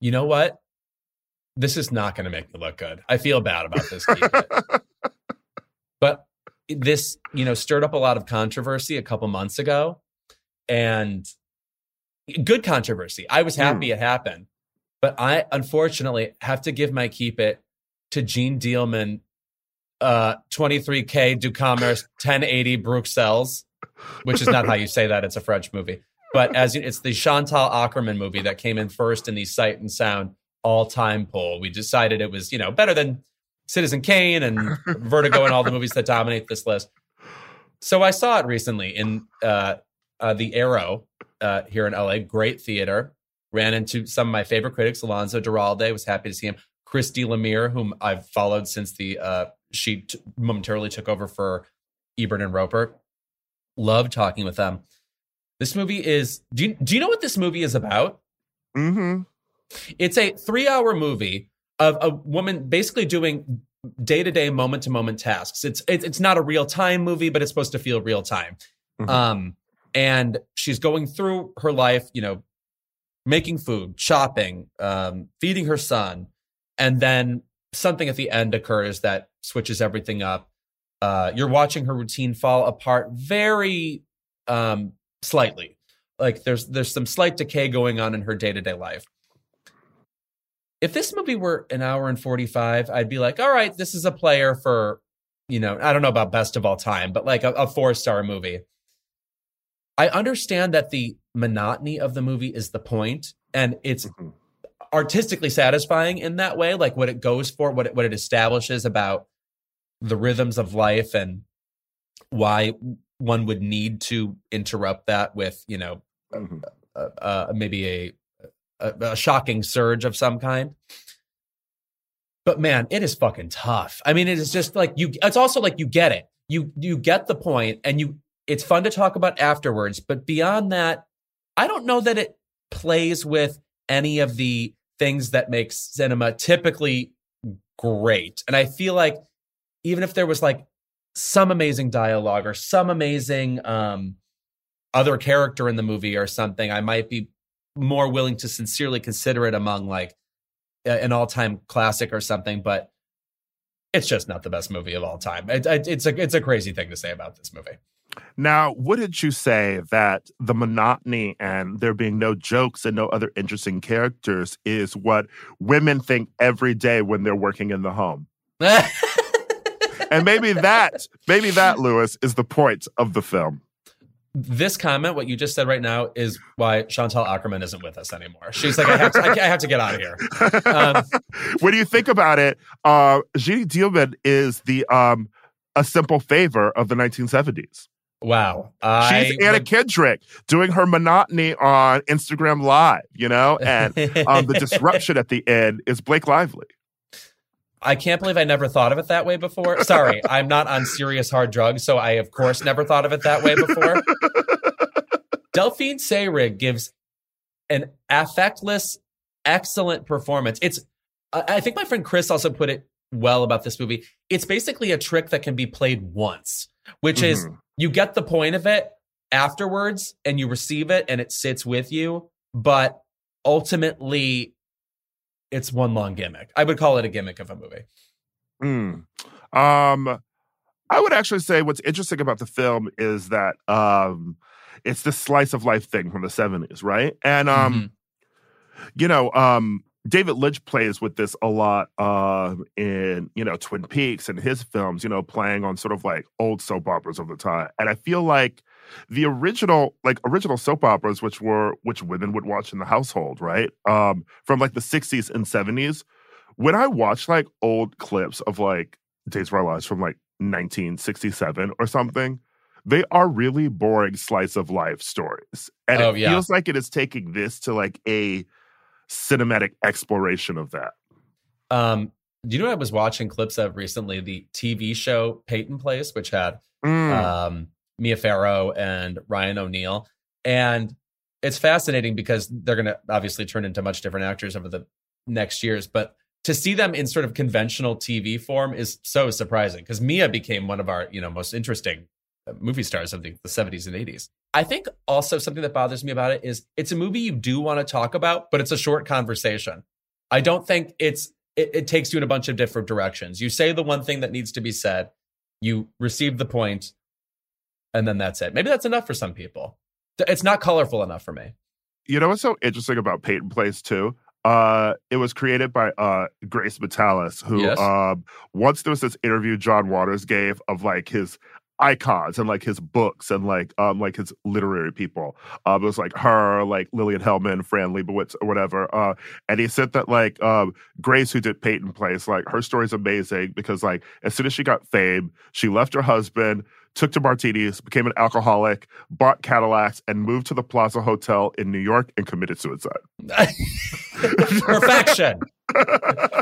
You know what? This is not going to make me look good. I feel bad about this but this, you know, stirred up a lot of controversy a couple months ago and good controversy. I was happy mm. it happened. But I unfortunately have to give my keep it to Jeanne Dielman, uh, 23K du Commerce 1080 Bruxelles, which is not how you say that. It's a French movie but as it's the Chantal Akerman movie that came in first in the Sight and Sound all time poll. We decided it was, you know, better than Citizen Kane and Vertigo and all the movies that dominate this list. So I saw it recently in uh, uh, the Aero uh, here in LA. Great theater. Ran into some of my favorite critics. Alonso Duralde was happy to see him. Christy Lemire, whom I've followed since the uh, she t- momentarily took over for Ebert and Roeper. Loved talking with them. This movie is. Do you, do you know what this movie is about? Mm-hmm. It's a three hour movie of a woman basically doing day to day, moment to moment tasks. It's, it's it's not a real time movie, but it's supposed to feel real time. Mm-hmm. Um, and she's going through her life, you know, making food, shopping, um, feeding her son, and then something at the end occurs that switches everything up. Uh, you're watching her routine fall apart very um, slightly. Like there's there's some slight decay going on in her day to day life. If this movie were an hour and 45, I'd be like, all right, this is a player for, you know, I don't know about best of all time, but like a, a four star movie. I understand that the monotony of the movie is the point, and it's mm-hmm. artistically satisfying in that way, like what it goes for, what it, what it establishes about the rhythms of life and why one would need to interrupt that with, you know, mm-hmm. uh, uh, maybe a, a, a shocking surge of some kind. But man, it is fucking tough. I mean, it is just like you. It's also like you get it. You you get the point, and you it's fun to talk about afterwards. But beyond that, I don't know that it plays with any of the things that make cinema typically great. And I feel like even if there was like some amazing dialogue or some amazing um, other character in the movie or something, I might be more willing to sincerely consider it among like an all-time classic or something. But it's just not the best movie of all time. It, it, it's a it's a crazy thing to say about this movie. Now, wouldn't you say that the monotony and there being no jokes and no other interesting characters is what women think every day when they're working in the home? and maybe that, maybe that, louis is the point of the film. This comment, what you just said right now, is why Chantal Akerman isn't with us anymore. She's like, I have to, I have to get out of here. Um, when you think about it, uh, Jeanne Dielman is the um, a simple favor of the 1970s. Wow. I She's Anna would... Kendrick doing her monotony on Instagram Live, you know? And um, the disruption at the end is Blake Lively. I can't believe I never thought of it that way before. Sorry, I'm not on serious hard drugs, so I, of course, never thought of it that way before. Delphine Seyrig gives an affectless, excellent performance. It's, I think my friend Chris also put it well about this movie. It's basically a trick that can be played once, which mm-hmm. is you get the point of it afterwards and you receive it and it sits with you, but ultimately it's one long gimmick. I would call it a gimmick of a movie. Mm. Um, I would actually say what's interesting about the film is that um, it's this slice of life thing from the 70s, right? And um, mm-hmm. you know, um, David Lynch plays with this a lot uh, in you know Twin Peaks and his films, you know, playing on sort of like old soap operas of the time. And I feel like the original like original soap operas, which were which women would watch in the household, right, um, from like the '60s and '70s. When I watch like old clips of like Days of Our Lives from like 1967 or something, they are really boring slice of life stories, and oh, it yeah. feels like it is taking this to like a cinematic exploration of that. Um, do you know I was watching clips of recently? The TV show Peyton Place, which had mm. um, Mia Farrow and Ryan O'Neal, and it's fascinating because they're going to obviously turn into much different actors over the next years, but to see them in sort of conventional TV form is so surprising because Mia became one of our you know most interesting uh, movie stars of the, the 70s and 80s. I think also something that bothers me about it is it's a movie you do want to talk about, but it's a short conversation. I don't think it's it, it, takes you in a bunch of different directions. You say the one thing that needs to be said, you receive the point, and then that's it. Maybe that's enough for some people. It's not colorful enough for me. You know what's so interesting about Peyton Place too? Uh, it was created by uh, Grace Metalious, who yes. um, once there was this interview John Waters gave of like his icons and like his books and like um like his literary people. Um, it was like her, like Lillian Hellman, Fran Lebowitz, or whatever. Uh, and he said that like um Grace, who did Peyton Place, like her story's amazing because like as soon as she got fame, she left her husband, took to martinis, became an alcoholic, bought Cadillacs, and moved to the Plaza Hotel in New York and committed suicide. Perfection.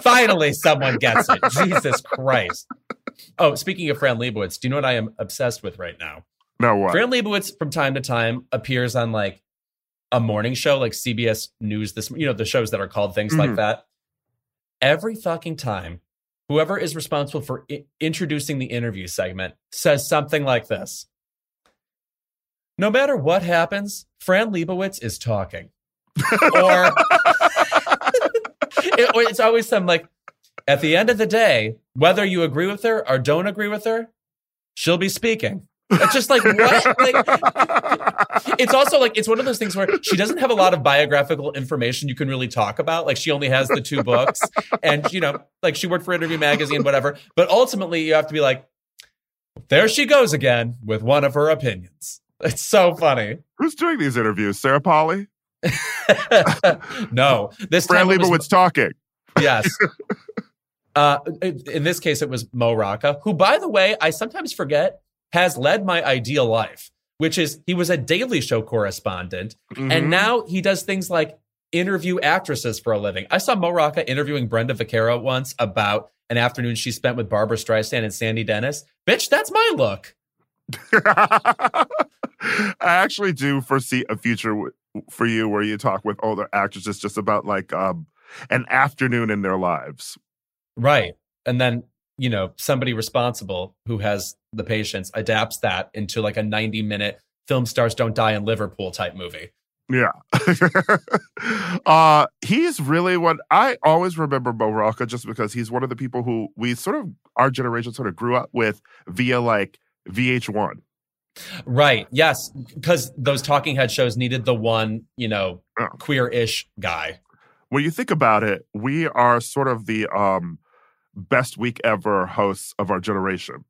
Finally, someone gets it. Jesus Christ. Oh, speaking of Fran Lebowitz, do you know what I am obsessed with right now? No, what? Fran Lebowitz from time to time appears on like a morning show, like CBS News. This, you know, the shows that are called things mm-hmm. like that. Every fucking time, whoever is responsible for I- introducing the interview segment says something like this. No matter what happens, Fran Lebowitz is talking. or, it, or it's always some like, at the end of the day, whether you agree with her or don't agree with her, she'll be speaking. It's just like what? Like, it's also like it's one of those things where she doesn't have a lot of biographical information you can really talk about. Like she only has the two books, and you know, like she worked for Interview Magazine, whatever. But ultimately, you have to be like, there she goes again with one of her opinions. It's so funny. Who's doing these interviews? Sarah Polley? no, this Fran Lebowitz talking. Yes. Uh, in this case, it was Mo Rocca, who, by the way, I sometimes forget has led my ideal life, which is he was a Daily Show correspondent, mm-hmm. and now he does things like interview actresses for a living. I saw Mo Rocca interviewing Brenda Vaccaro once about an afternoon she spent with Barbra Streisand and Sandy Dennis. Bitch, that's my look. I actually do foresee a future w- for you where you talk with older actresses just about like um, an afternoon in their lives. Right. And then you know, somebody responsible who has the patience adapts that into like a 90 minute film stars don't die in Liverpool type movie. Yeah. uh he's really what I always remember Mo Rocca just because he's one of the people who we sort of our generation sort of grew up with via like VH1. Right. Yes, because those talking head shows needed the one, you know, yeah. queer-ish guy. When you think about it, we are sort of the um best week ever hosts of our generation.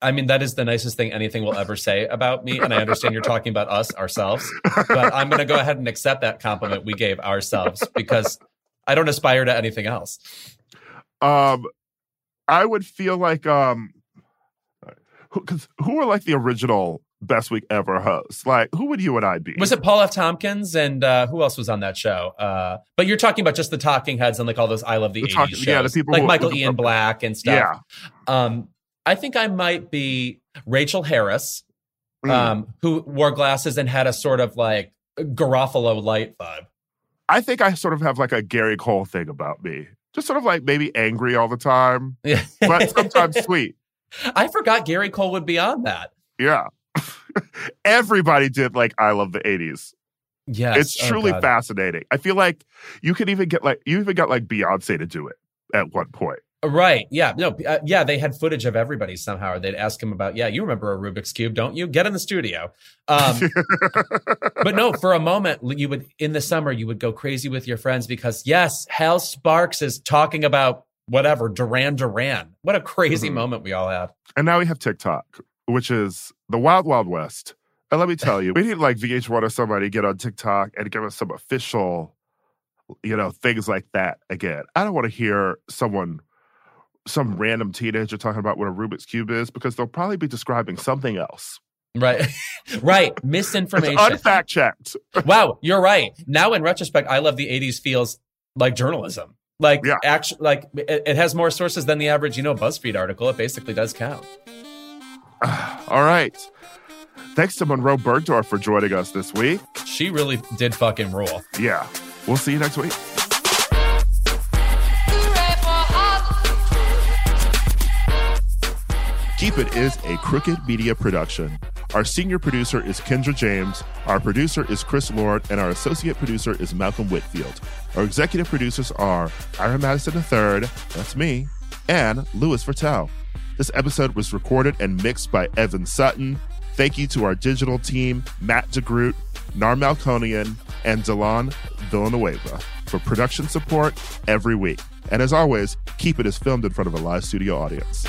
I mean, that is the nicest thing anything will ever say about me. And I understand you're talking about us, ourselves. But I'm going to go ahead and accept that compliment we gave ourselves because I don't aspire to anything else. Um, I would feel like, um, who, cause who are like the original best week ever host. Like, who would you and I be? Was it Paul F. Tompkins and uh, who else was on that show? Uh, but you're talking about just the talking heads and like all those I love the, the 80s talk, shows. Yeah, the people like who, Michael Ian Black and stuff. Yeah. Um, I think I might be Rachel Harris, mm. um, who wore glasses and had a sort of like Garofalo light vibe. I think I sort of have like a Gary Cole thing about me. Just sort of like maybe angry all the time, yeah. but sometimes sweet. I forgot Gary Cole would be on that. Yeah. Everybody did like I love the 80s. Yes. It's oh, truly oh, fascinating. I feel like you could even get like you even got like Beyonce to do it at one point. Right. Yeah. No. Uh, yeah. They had footage of everybody somehow. They'd ask him about. Yeah, you remember a Rubik's cube, don't you? Get in the studio. Um, but no, for a moment, you would in the summer you would go crazy with your friends because yes, Hal Sparks is talking about whatever Duran Duran. What a crazy mm-hmm. moment we all had. And now we have TikTok, which is the Wild Wild West. And let me tell you, we need like VH1 or somebody get on TikTok and give us some official, you know, things like that again. I don't want to hear someone, some random teenager talking about what a Rubik's Cube is because they'll probably be describing something else. Right. right. Misinformation. unfact checked. wow. You're right. Now, in retrospect, I love the 80s feels like journalism. Like, yeah. actually, like it, it has more sources than the average, you know, BuzzFeed article. It basically does count. All right. Thanks to Munroe Bergdorf for joining us this week. She really did fucking rule. Yeah. We'll see you next week. Keep It is a Crooked Media production. Our senior producer is Kendra James, our producer is Chris Lord, and our associate producer is Malcolm Whitfield. Our executive producers are Ira Madison III, that's me, and Louis Virtel. This episode was recorded and mixed by Evan Sutton. Thank you to our digital team, Matt DeGroot, Nar Melkonian, and Delon Villanueva for production support every week. And as always, Keep it as filmed in front of a live studio audience.